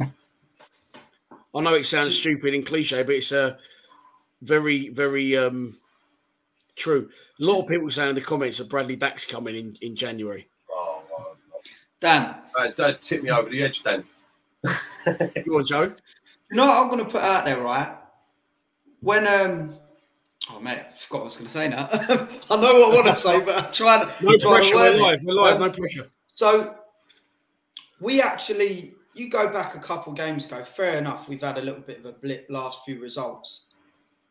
I know it sounds stupid and cliche, but it's uh, very, very um, true. A lot of people saying in the comments that Bradley Dack's coming in, in January. Oh, Dan, uh, don't tip me over the edge, Dan. Go on, Joe. You know what I'm going to put out there, right? When um, oh mate, I forgot what I was going to say now. I know what I want to say, but I'm trying. No trying to pressure. word We're live. We're live. Um, No pressure. So we actually, you go back a couple games ago. Fair enough, we've had a little bit of a blip last few results,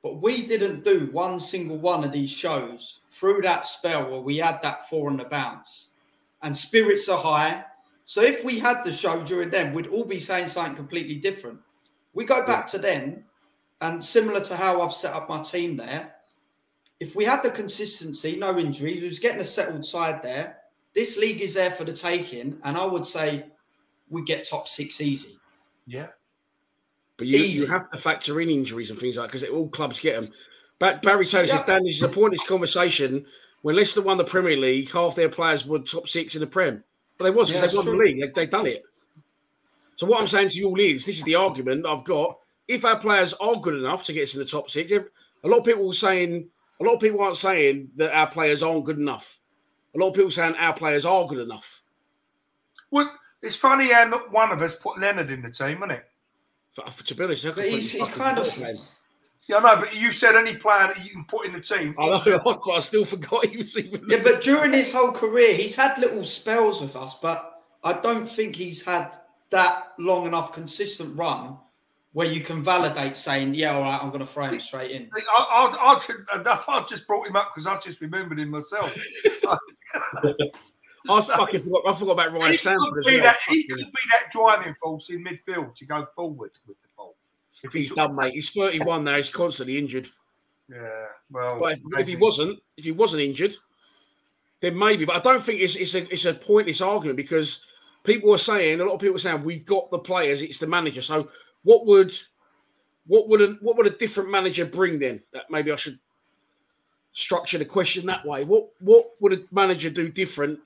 but we didn't do one single one of these shows through that spell where we had that four on the bounce, and spirits are high. So if we had the show during them, we'd all be saying something completely different. We go back to then, and similar to how I've set up my team there, if we had the consistency, no injuries, we was getting a settled side there. This league is there for the taking, and I would say we get top six easy. Yeah. But you, Easy. you have to factor in injuries and things like because all clubs get them. But Barry Taylor says, Yeah. Dan, this is a pointless conversation. When Leicester won the Premier League, half their players were top six in the Prem. But they was because Yeah, they won that's the league. They, they done it. So what I'm saying to you all is, this is the argument I've got. If our players are good enough to get us in the top six, if, a lot of people are saying, a lot of people aren't saying that our players aren't good enough. A lot of people saying our players are good enough. Well, it's funny how not one of us put Leonard in the team, isn't it? For, for- to be honest, I could But put he's- he's kind of- top man. Yeah, I know, but you said any player that you can put in the team. I know, but I still forgot he was even. Yeah, but during his whole career, he's had little spells with us, but I don't think he's had that long enough consistent run where you can validate saying, "Yeah, all right, I'm going to throw him straight in." I, I, I, I, I just brought him up because I just remembered him myself. I fucking forgot. I forgot about Ryan he Sanford could, be well. that, he could be that driving force in midfield to go forward with the ball. If he He's took- done, mate. He's 31 now. He's constantly injured. Yeah, well, But if, if he wasn't, if he wasn't injured, then maybe. But I don't think it's it's a it's a pointless argument because people are saying a lot of people are saying we've got the players. It's the manager. So what would what would a, what would a different manager bring then? That maybe I should structure the question that way. What what would a manager do different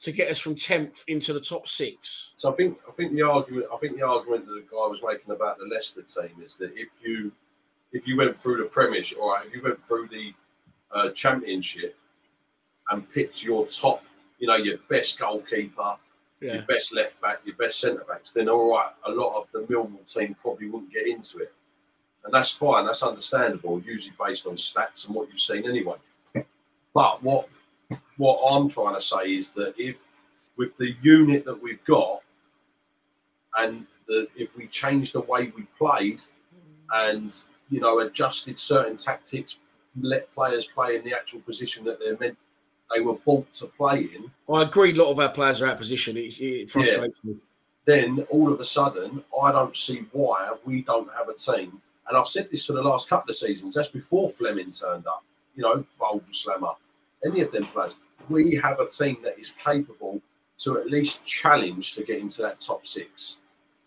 to get us from 10th into the top six? So I think I think the argument I think the argument that the guy was making about the Leicester team is that if you if you went through the Premiership or if you went through the uh, Championship and picked your top you know, your best goalkeeper, Yeah. your best left back, your best centre backs, then all right, a lot of the Millwall team probably wouldn't get into it. And that's fine, that's understandable, usually based on stats and what you've seen anyway. But what what I'm trying to say is that if with the unit that we've got and the, if we change the way we played and you know adjusted certain tactics, let players play in the actual position that they're meant they were bought to play in, I agree. A lot of our players are out of position. It, it frustrates me. then all of a sudden, I don't see why we don't have a team. And I've said this for the last couple of seasons. That's before Flemming turned up. You know, Volvo Slammer, any of them players. We have a team that is capable to at least challenge to get into that top six.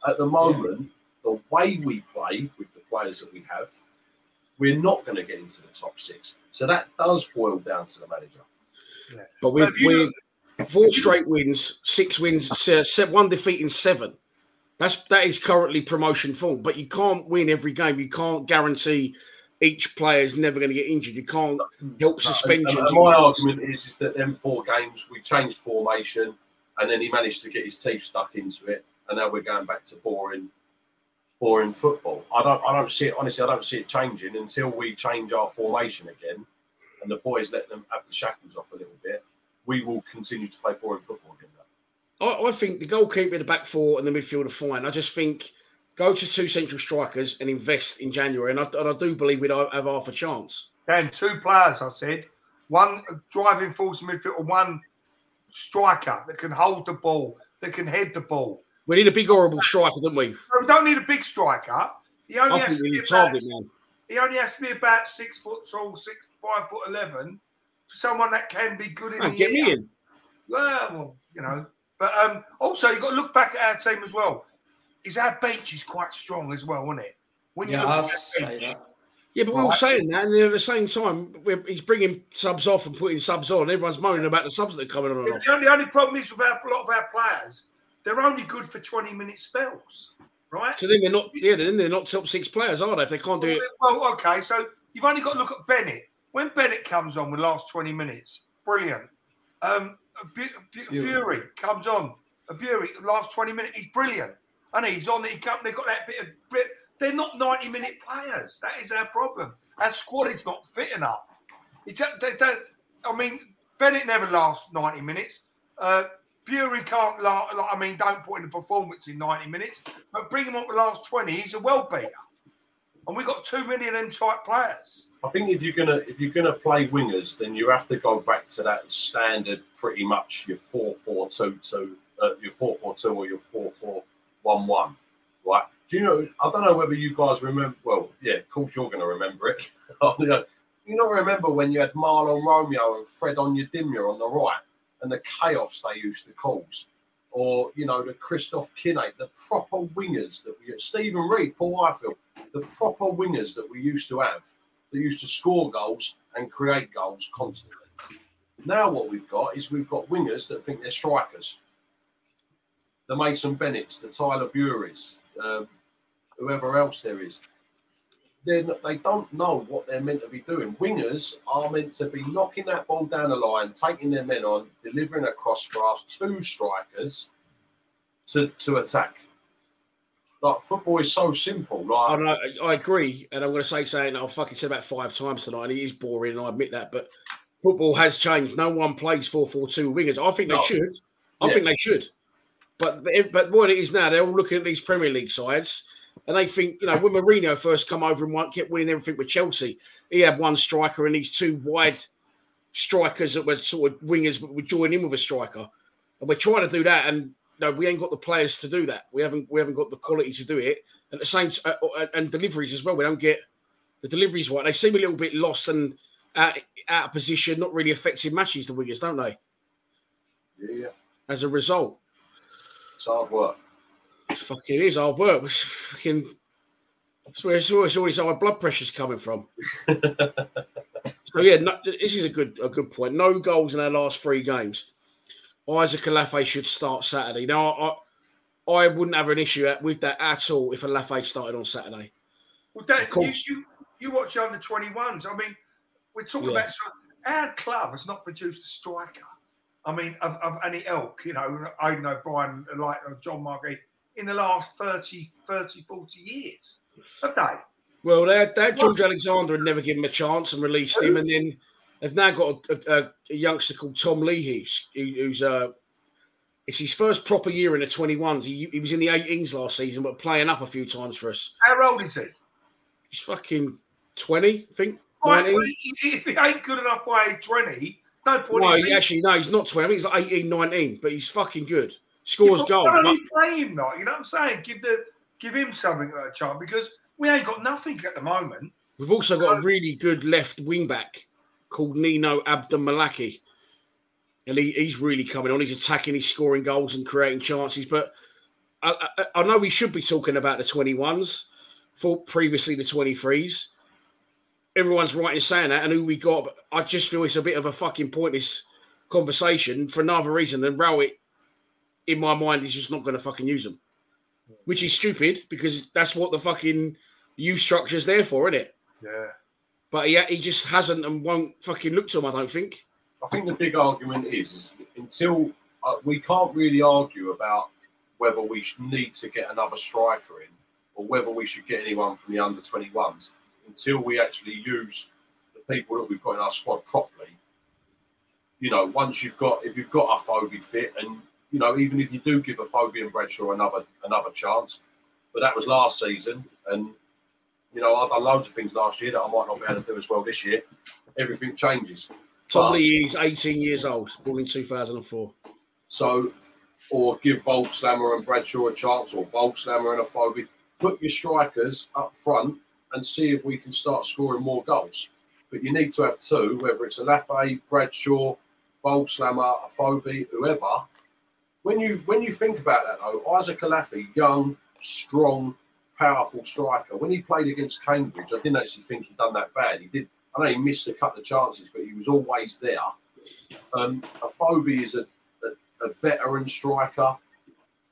At the moment, the way we play with the players that we have, we're not going to get into the top six. So that does boil down to the manager. But we But if you we four straight wins, six wins, se- se- one defeat in seven. That's that is currently promotion form. But you can't win every game. You can't guarantee each player is never going to get injured. You can't help suspensions. And, and my argument is, is that them four games we changed formation, and then he managed to get his teeth stuck into it, and now we're going back to boring, boring football. I don't, I don't see it honestly. I don't see it changing until we change our formation again, and the boys let them have the shackles off a little bit. We will continue to play boring football again. I, I think the goalkeeper, the back four, and the midfield are fine. I just think go to two central strikers and invest in January, and I, and I do believe we'd have half a chance. Dan, two players, I said. One driving force midfield, one striker that can hold the ball, that can head the ball. We need a big horrible striker, don't we? No, we don't need a big striker. He only I has think to we need about, target man. He only has to be about six foot tall, six five foot eleven. Someone that can be good in Man, the get air. me in. Well, well, you know. But um, also you've got to look back at our team as well. Is our bench is quite strong as well, isn't it? When you Yeah, look I'll at say bench, that. Yeah, but we're all Right. saying that, and then at the same time, we're, he's bringing subs off and putting subs on. Everyone's moaning about the subs that are coming on and off. The only, the only problem is with our, a lot of our players, they're only good for 20 minute spells, right? So then they're not, yeah, then they're not top six players, are they? If they can't do it, Well, okay, so you've only got to look at Bennett. When Bennett comes on with last 20 minutes, brilliant. Um, Burey comes on, a Burey, last 20 minutes, he's brilliant. And he's on, he come, they've got that bit of, bit, they're not 90 minute players. That is our problem. Our squad is not fit enough. It's, they don't, I mean, Bennett never lasts 90 minutes. Uh, Burey can't like, I mean, don't put in a performance in 90 minutes, but bring him on the last 20, he's a well beater. And we've got too many of them type players. I think if you're gonna if you're gonna play wingers, then you have to go back to that standard, pretty much your four four two two, uh, your four four two or your four four one one, right? Do you know? I don't know whether you guys remember. Well, yeah, of course you're gonna remember it. you know, not remember when you had Mahlon Romeo and Fred Onyedinma on the right, and the chaos they used to cause, or you know the Christoph Kinate, the proper wingers that we Stephen Reed, Paul Ifill, the proper wingers that we used to have that used to score goals and create goals constantly. Now what we've got is we've got wingers that think they're strikers. The Mason Bennetts, the Tyler Bureys, um, whoever else there is. They're they don't know what they're meant to be doing. Wingers are meant to be knocking that ball down the line, taking their men on, delivering a cross for us two strikers to, to attack. Like football is so simple. Like I, know, I agree, and I'm going to say something I've fucking said about five times tonight, and it is boring, and I admit that. But football has changed. No one plays four four two wingers. I think they should. I Yeah. think they should. But but what it is now, they're all looking at these Premier League sides, and they think you know when Mourinho first come over and won, kept winning everything with Chelsea, he had one striker and these two wide strikers that were sort of wingers, but would join in with a striker, and we're trying to do that, and no, we ain't got the players to do that. We haven't we haven't got the quality to do it. At the same uh, uh, and deliveries as well. We don't get the deliveries right. They seem a little bit lost and out, out of position, not really affecting matches. The wingers, don't they? yeah, As a result, it's hard work. It fucking is hard work. It's fucking. That's where it's always, always our blood pressure's coming from. so yeah, no, this is a good a good point. No goals in our last three games. Isaac Olaofe should start Saturday. Now, I, I wouldn't have an issue with that at all if Olaofe started on Saturday. Well, Dan, Of you, course. you, you watch under 21s. I mean, we're talking Yeah. about stri- our club has not produced a striker. I mean, of, of any ilk, you know, Aidan O'Brien, like uh, John Markey, in the last 30, 30, 40 years, have they? Well, had, had George Alexander and never given him a chance and released him, and then they've now got a, a, a youngster called Tom Leahy, who, who's uh, it's his first proper year in the 21s. He, he was in the 18s last season, but playing up a few times for us. How old is he? He's fucking 20, I think. Right, well, if he ain't good enough by 20, no point No, in actually, no, he's not 20. I think he's like 18, 19, but he's fucking good. Scores Yeah, goals. But- play him not? You know what I'm saying? Give the give him something like a chance because we ain't got nothing at the moment. We've also got a really good left wing back called Nino Abdelmalaki. And he, he's really coming on. He's attacking, he's scoring goals and creating chances. But I, I, I know we should be talking about the 21s for previously the 23s. Everyone's right in saying that and who we got. But I just feel it's a bit of a fucking pointless conversation for another reason than Rowett, in my mind, is just not going to fucking use them. Which is stupid because that's what the fucking youth structure's there for, isn't it? Yeah. But he, he just hasn't and won't fucking look to him, I don't think. I think the big argument is, is until uh, we can't really argue about whether we need to get another striker in or whether we should get anyone from the under 21s until we actually use the people that we've got in our squad properly. You know, once you've got if you've got Afobe fit, and you know, even if you do give Afobe and Bradshaw another another chance, but that was last season, and you know, I've done loads of things last year that I might not be able to do as well this year. Everything changes. Tom Lee is 18 years old, born in 2004. So, or give Volkslammer and Bradshaw a chance, or Volkslammer and Afobe. Put your strikers up front and see if we can start scoring more goals. But you need to have two, whether it's Olaofe, Bradshaw, Volkslammer, Afobe, whoever. When you when you think about that though, Isaac Olaofe, young, strong, powerful striker. When he played against Cambridge, I didn't actually think he'd done that bad. He did. I know he missed a couple of chances, but he was always there. Um, Afobe is a, a, a veteran striker.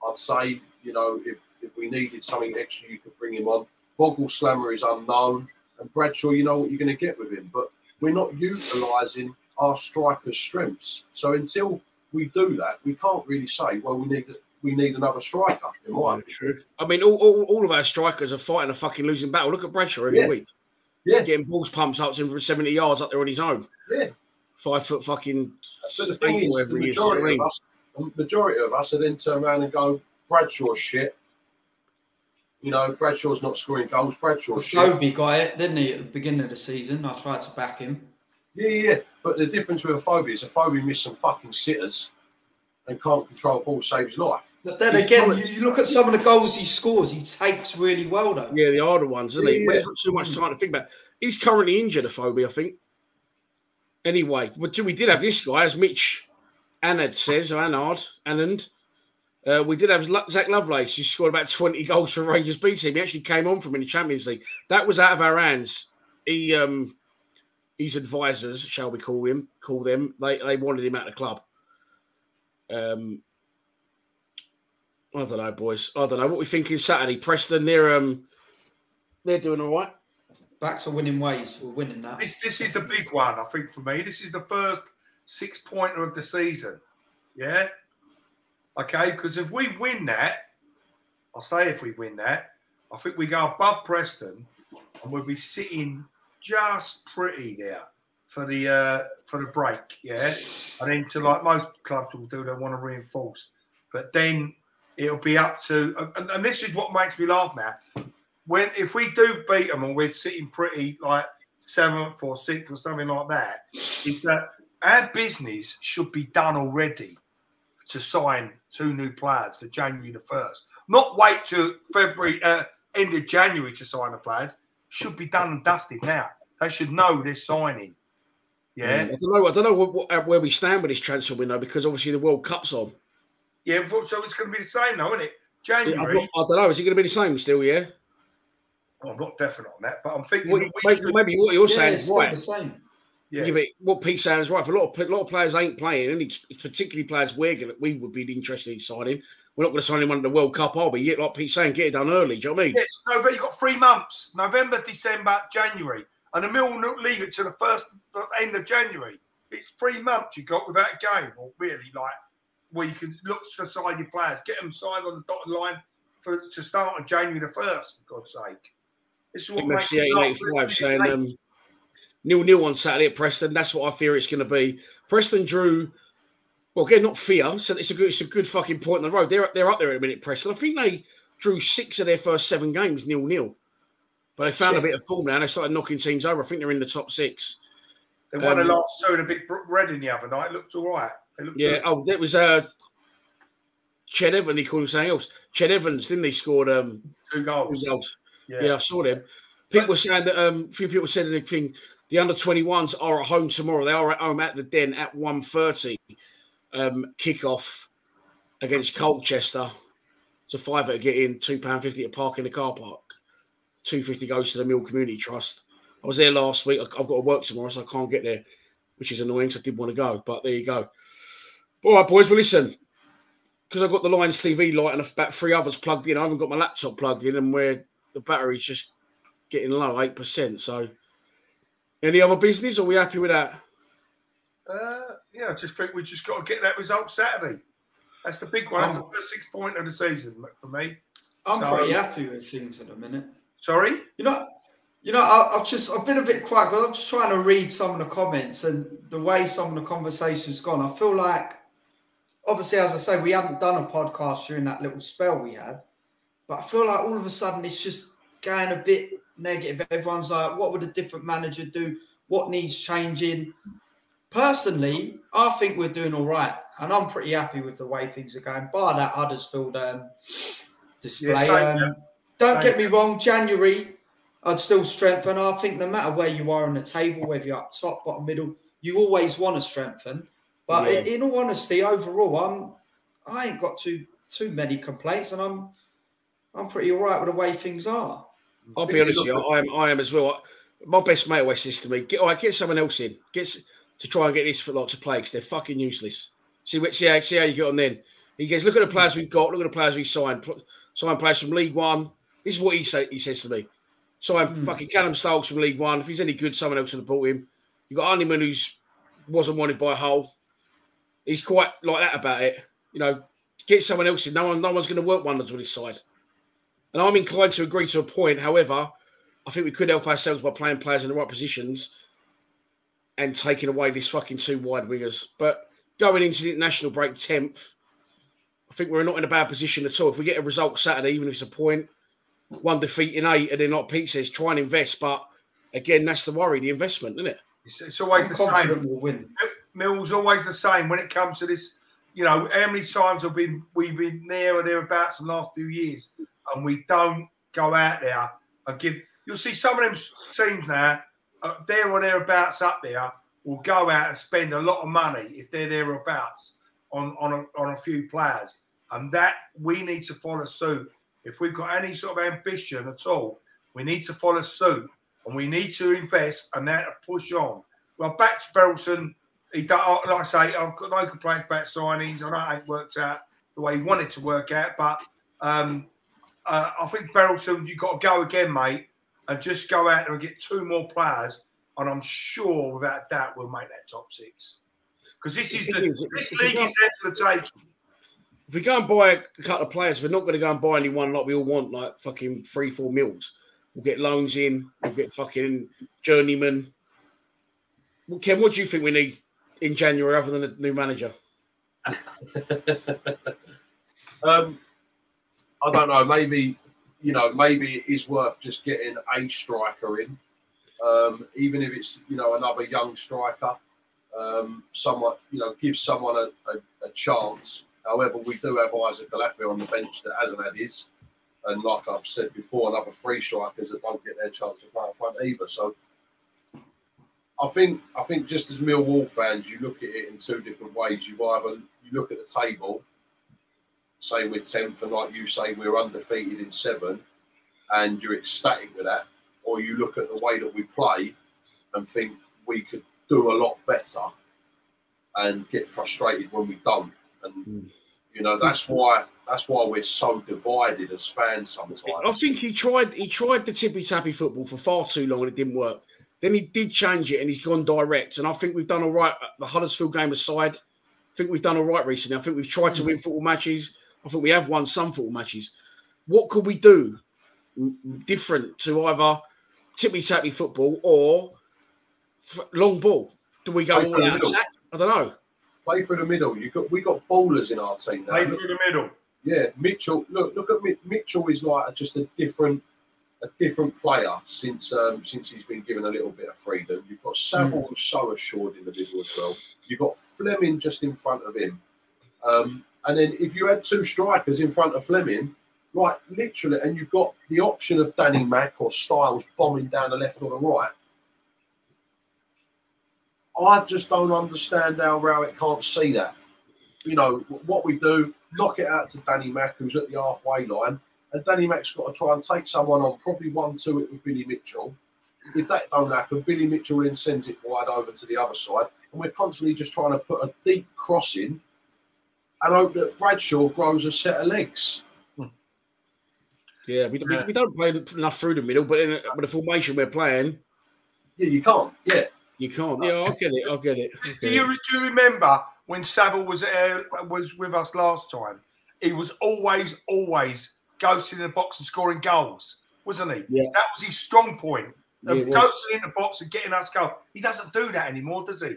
I'd say, you know, if if we needed something extra, you could bring him on. Vogel Slammer is unknown, and Bradshaw, you know what you're going to get with him. But we're not utilising our strikers' strengths. So until we do that, we can't really say, well, we need we need another striker. In my opinion. I mean, all, all, all of our strikers are fighting a fucking losing battle. Look at Bradshaw every Yeah. week. Yeah. Getting balls pumped up to him from 70 yards up there on his own. Yeah. Five foot fucking. But the thing is, the he is. majority of us, the majority of us, are then turn around and go, Bradshaw's shit. You know, Bradshaw's not scoring goals. Bradshaw's shit. Kobe got it, didn't he, at the beginning of the season? I tried to back him. Yeah, yeah. yeah. But the difference with Afobe is a phobia missed some fucking sitters and can't control ball, save his life. But then He's again, got you, you look at some of the goals he scores, he takes really well, though. Yeah, the harder ones, isn't he? Yeah, But yeah. there's not too much time to think about. He's currently injured, Afobe, I think. Anyway, but we did have this guy, as Mitch Anand says, or Anard, Anand. Uh, we did have Zak Lovelace, who scored about 20 goals for Rangers B team. He actually came on from in the Champions League. That was out of our hands. He, um, his advisors, shall we call him, call them, they, they wanted him out of the club. Um, I don't know, boys. I don't know. What we think thinking Saturday? Preston, they're um, they're doing all right. Back to winning ways. We're winning that. This this is the big one, I think, for me. This is the first six pointer of the season. Yeah. Okay, because if we win that, I'll say if we win that, I think we go above Preston and we'll be sitting just pretty there for the uh for the break, yeah. And then to like most clubs will do, they want to reinforce. But then it'll be up to and, and this is what makes me laugh now. When if we do beat them and we're sitting pretty like seventh or sixth or something like that, is that our business should be done already to sign two new players for January the first. Not wait to February, uh, end of January to sign the players. Should be done and dusted now. They should know they're signing. Yeah, Mm, I don't know. I don't know what, what, where we stand with this transfer window because obviously the World Cup's on. yeah. So it's going to be the same, though, isn't it? Yeah, I'm January. not- I don't know. Is it going to be the same still? Yeah. Well, I'm not definite on that, but I'm thinking What- that we maybe, should- maybe what you're Yeah, saying is right. the same. yeah. Yeah, but what Pete saying is right. For a lot of a lot of players ain't playing, and it's it's particularly players we're gonna, we would be interested in signing. We're not going to sign anyone under the World Cup, are we? Like Pete saying, get it done early. Do you know what I mean? Yes, November. You've got three months: November, December, January, and the mill will not leave it to the first the end of January. it's three months you've got without a game, or really like where you can look to the side your players, get them signed on the dotted line for to start on January the first. For God's sake, this is what makes MFC 1885 saying um, nil nil on Saturday at Preston. That's what I fear it's going to be. Preston drew. Well, again, not fear. So it's a good, it's a good fucking point in the road. They're they're up there in a minute. Preston. I think they drew six of their first seven games nil nil, but they found Yeah. a bit of form now. and They started knocking teams over. I think they're in the top six. They won Um, the last two and a bit. big Reading the other night. It looked all right. Looked Yeah. good. Oh, that was uh, Ched Evans. He called him something else. Ched Evans, didn't he? Scored um, two goals. Two goals. Yeah. Yeah. I saw them. People were saying that um, a few people said anything. The under 21s are at home tomorrow. They are at home at the Den at 1.30 um, kickoff against Colchester. It's a fiver to get in, two pound fifty to park in the car park. Two fifty goes to the Mill Community Trust. I was there last week. I've got to work tomorrow, so I can't get there, which is annoying. So I did want to go, but there you go. All right, boys. Well, listen, because I've got the Lions TV light and about three others plugged in. I haven't got my laptop plugged in, and where the battery's just getting low, eight percent. So, any other business? Are we happy with that? Uh, yeah, I just think we just got to get that result Saturday. That's the big one. That's the first six point of the season for me. I'm So- pretty happy with things at the minute. Sorry, You know, you know, I, I've just I've been a bit quiet because I'm just trying to read some of the comments and the way some of the conversations gone. I feel like, obviously, as I say, we haven't done a podcast during that little spell we had, but I feel like all of a sudden it's just going a bit negative. Everyone's like, "What would a different manager do? What needs changing?" Personally, I think we're doing all right, and I'm pretty happy with the way things are going. Bar that Huddersfield um, display. Yeah, same, um, don't get me wrong, January, I'd still strengthen. I think no matter where you are on the table, whether you're up top, bottom, middle, you always want to strengthen. But Yeah. in, in all honesty, overall, I'm I ain't got too too many complaints, and I'm I'm pretty all right with the way things are. I'll be honest with you, I am, I am as well. My best mate always says to me, "Get, all right, get someone else in, get s- to try and get this for lot to play because they're fucking useless." See, see how, see how you get on then. He goes, "Look at the players we've got. Look at the players we signed. Pl- Sign players from League One. This is what he say. He says to me, sign hmm. fucking Callum Styles from League One. If he's any good, someone else would have bought him. You got Honeyman who's wasn't wanted by Hull. He's quite like that about it. You know, get someone else in. No one, no one's going to work wonders with his side." And I'm inclined to agree to a point. However, I think we could help ourselves by playing players in the right positions and taking away this fucking two wide wingers. But going into the international break 10th, I think we're not in a bad position at all. If we get a result Saturday, even if it's a point, one defeat in eight, and then like Pete says, try and invest. But again, that's the worry, the investment, isn't it? it's, it's always I'm the same. we'll win. Mill's always the same when it comes to this. You know, how many times have been we've been there or thereabouts in the last few years, and we don't go out there and give. You'll see some of them teams now, there or thereabouts up there, will go out and spend a lot of money if they're thereabouts on on a, on a few players, and that we need to follow suit. If we've got any sort of ambition at all, we need to follow suit, and we need to invest and that push on. Well, back to Berylson, he don't, like I say, I've got no complaints about signings. I know it ain't worked out the way he wanted to work out, but um, uh, I think Berylson, you've got to go again, mate, and just go out there and get two more players, and I'm sure without a doubt we'll make that top six. Because this is The the is, this league is there for the taking. If we go and buy a couple of players, we're not going to go and buy anyone like we all want, like fucking three, four mils. We'll get loans in, we'll get fucking journeyman. Well, Ken, what do you think we need in January other than a new manager? Um, I don't know. Maybe you know. Maybe it is worth just getting a striker in, um, even if it's you know another young striker. Um, someone you know give someone a, a, a chance. However, we do have Isaac Olaofe on the bench that hasn't had his, and like I've said before, another three strikers that don't get their chance to play up front either. So. I think I think just as Millwall fans, you look at it in two different ways. You either you look at the table say we're 10th and like you say we're undefeated in seven and you're ecstatic with that or you look at the way that we play and think we could do a lot better and get frustrated when we don't and hmm. you know that's why that's why we're so divided as fans sometimes I think he tried he tried the tippy tappy football for far too long and it didn't work. Then he did change it and he's gone direct. And I think we've done all right. Uh, the Huddersfield game aside, I think we've done all right recently. I think we've tried to hmm. win football matches. I think we have won some football matches. What could we do different to either tippy tappy football or long ball? Do we go all out sack? I don't know. Play through the middle. You got we got ballers in our team now. Play through the middle. Yeah, Mitchell. Look, look at Mitchell. Is like just a different, a different player since um, since he's been given a little bit of freedom. You've got Saville, mm. so assured in the middle as well. You've got Flemming just in front of him, um, and then if you had two strikers in front of Flemming, like literally, and you've got the option of Danny Mack or Styles bombing down the left or the right. I just don't understand how Rowett can't see that. You know, what we do, knock it out to Danny Mack, who's at the halfway line, and Danny Mack's got to try and take someone on, probably one two it with Billy Mitchell. If that don't happen, Billy Mitchell then sends it wide over to the other side, and we're constantly just trying to put a deep cross in and hope that Bradshaw grows a set of legs. Yeah, we, yeah. we, we, don't play enough through the middle, but in a, with the formation we're playing, yeah, you can't. Yeah, you can't. Yeah, I'll get it. I'll get it. I'll get do you do you remember when Saville was uh, was with us last time? He was always always ghosting in the box and scoring goals, wasn't he? Yeah. That was his strong point of yeah, ghosting in the box and getting us goal. He doesn't do that anymore, does he?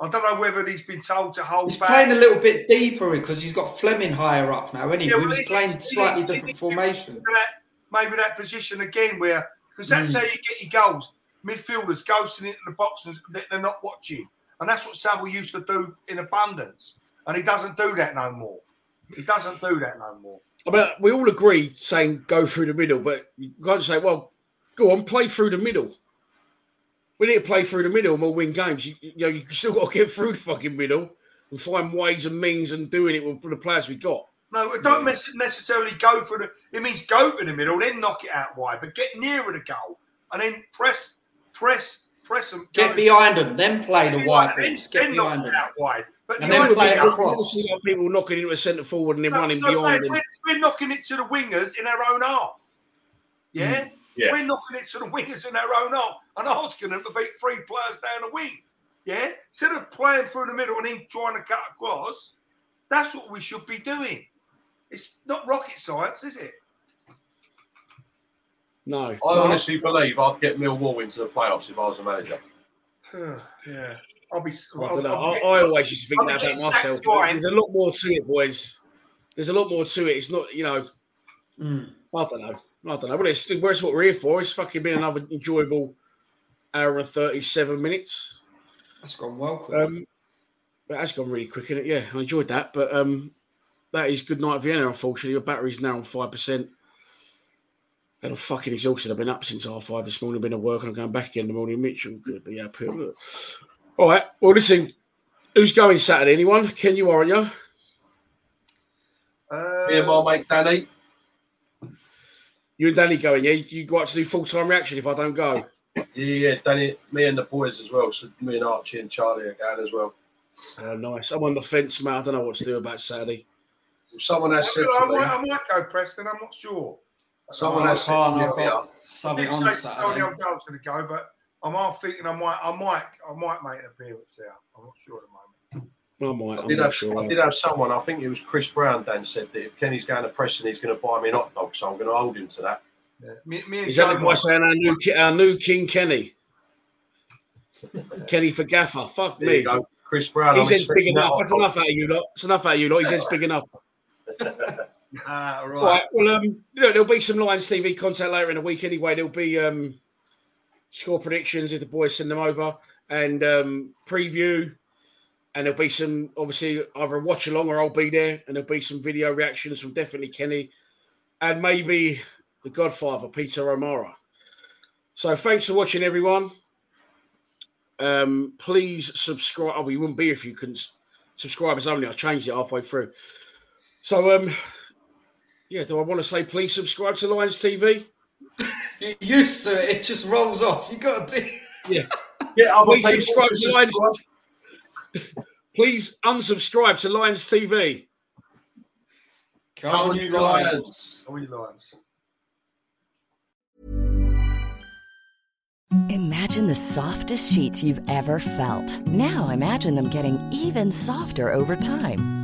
I don't know whether he's been told to hold he's back. playing a little bit deeper because he's got Flemming higher up now, isn't he? Yeah, well, he's playing slightly different formation. That, maybe that position again where because that's mm. how you get your goals midfielders ghosting into the box and they're not watching. And that's what Saville used to do in abundance. And he doesn't do that no more. He doesn't do that no more. I mean, we all agree saying go through the middle, but you can't say, well, go on, play through the middle. We need to play through the middle and we'll win games. You, you know, you still got to get through the fucking middle and find ways and means and doing it with the players we got. No, don't necessarily go for the. It means go for the middle, then knock it out wide, but get nearer the goal and then press press, press them. Get behind them, then play the wide balls. Get behind them. Out wide. But and then play it across. people knocking into a centre forward and then no, running no, beyond. Mate, we're, we're, knocking it to the wingers in our own half. Yeah? Mm, yeah? We're knocking it to the wingers in our own half and asking them to beat three players down the wing. Yeah? Instead of playing through the middle and him trying to cut across, that's what we should be doing. It's not rocket science, is it? No. I honestly believe I'd get Millwall into the playoffs if I was a manager. yeah. I'll be. I, don't know. I, I always used to think that about myself. There's a lot more to it, boys. There's a lot more to it. It's not, you know. Mm. I don't know. I don't know. But it's, where's what we're here for? It's fucking been another enjoyable hour and 37 minutes. That's gone well quick. Um, that's gone really quick, isn't it? Yeah, I enjoyed that. But um, that is good night Vienna, unfortunately. Your battery's now on 5%. And I'm fucking exhausted. I've been up since half five this morning, been at work, and I'm going back again in the morning. Mitchell could be up here. All right. Well, listen, who's going Saturday? Anyone? Ken, you aren't you? Uh, Me and my mate Danny. You and Danny going, yeah? You go out to do full time reaction if I don't go? Yeah, yeah, Danny, me and the boys as well. So me and Archie and Charlie are going as well. Oh, nice. I'm on the fence, mate. I don't know what to do about Saturday. Someone has said I, I, I might go, Preston. I'm not sure. Someone has can't. I've got something on Saturday. I was going to go, but I'm half thinking I might, I might, I might make an appearance there. I'm not sure at the moment. I might. I did, have, sure. I did have someone. I think it was Chris Brown. Dan said that if Kenny's going to Preston, he's going to buy me an hot dog. So I'm going to hold him to that. Yeah. Me, me Is that the saying our new, our new King Kenny? Kenny for Gaffer. Fuck there me. Chris Brown. He says big enough. That's enough out of you lot. It's enough out of you lot. He says big enough. Ah, right. right. Well, um, you know, there'll be some Lions TV content later in the week anyway. There'll be um, score predictions if the boys send them over and um, preview. And there'll be some, obviously, either watch along or I'll be there. And there'll be some video reactions from definitely Kenny and maybe the Godfather, Peter O'Mara. So thanks for watching, everyone. Um, please subscribe. Oh, we wouldn't be if you couldn't. Subscribers only. I changed it halfway through. So, um, yeah, do I want to say please subscribe to Lions TV? you used to it, it just rolls off. You got to do. Yeah, yeah. Please subscribe to Lions. Please unsubscribe to Lions TV. Come, Come on, you Lions. Come on, you Lions. Imagine the softest sheets you've ever felt. Now imagine them getting even softer over time.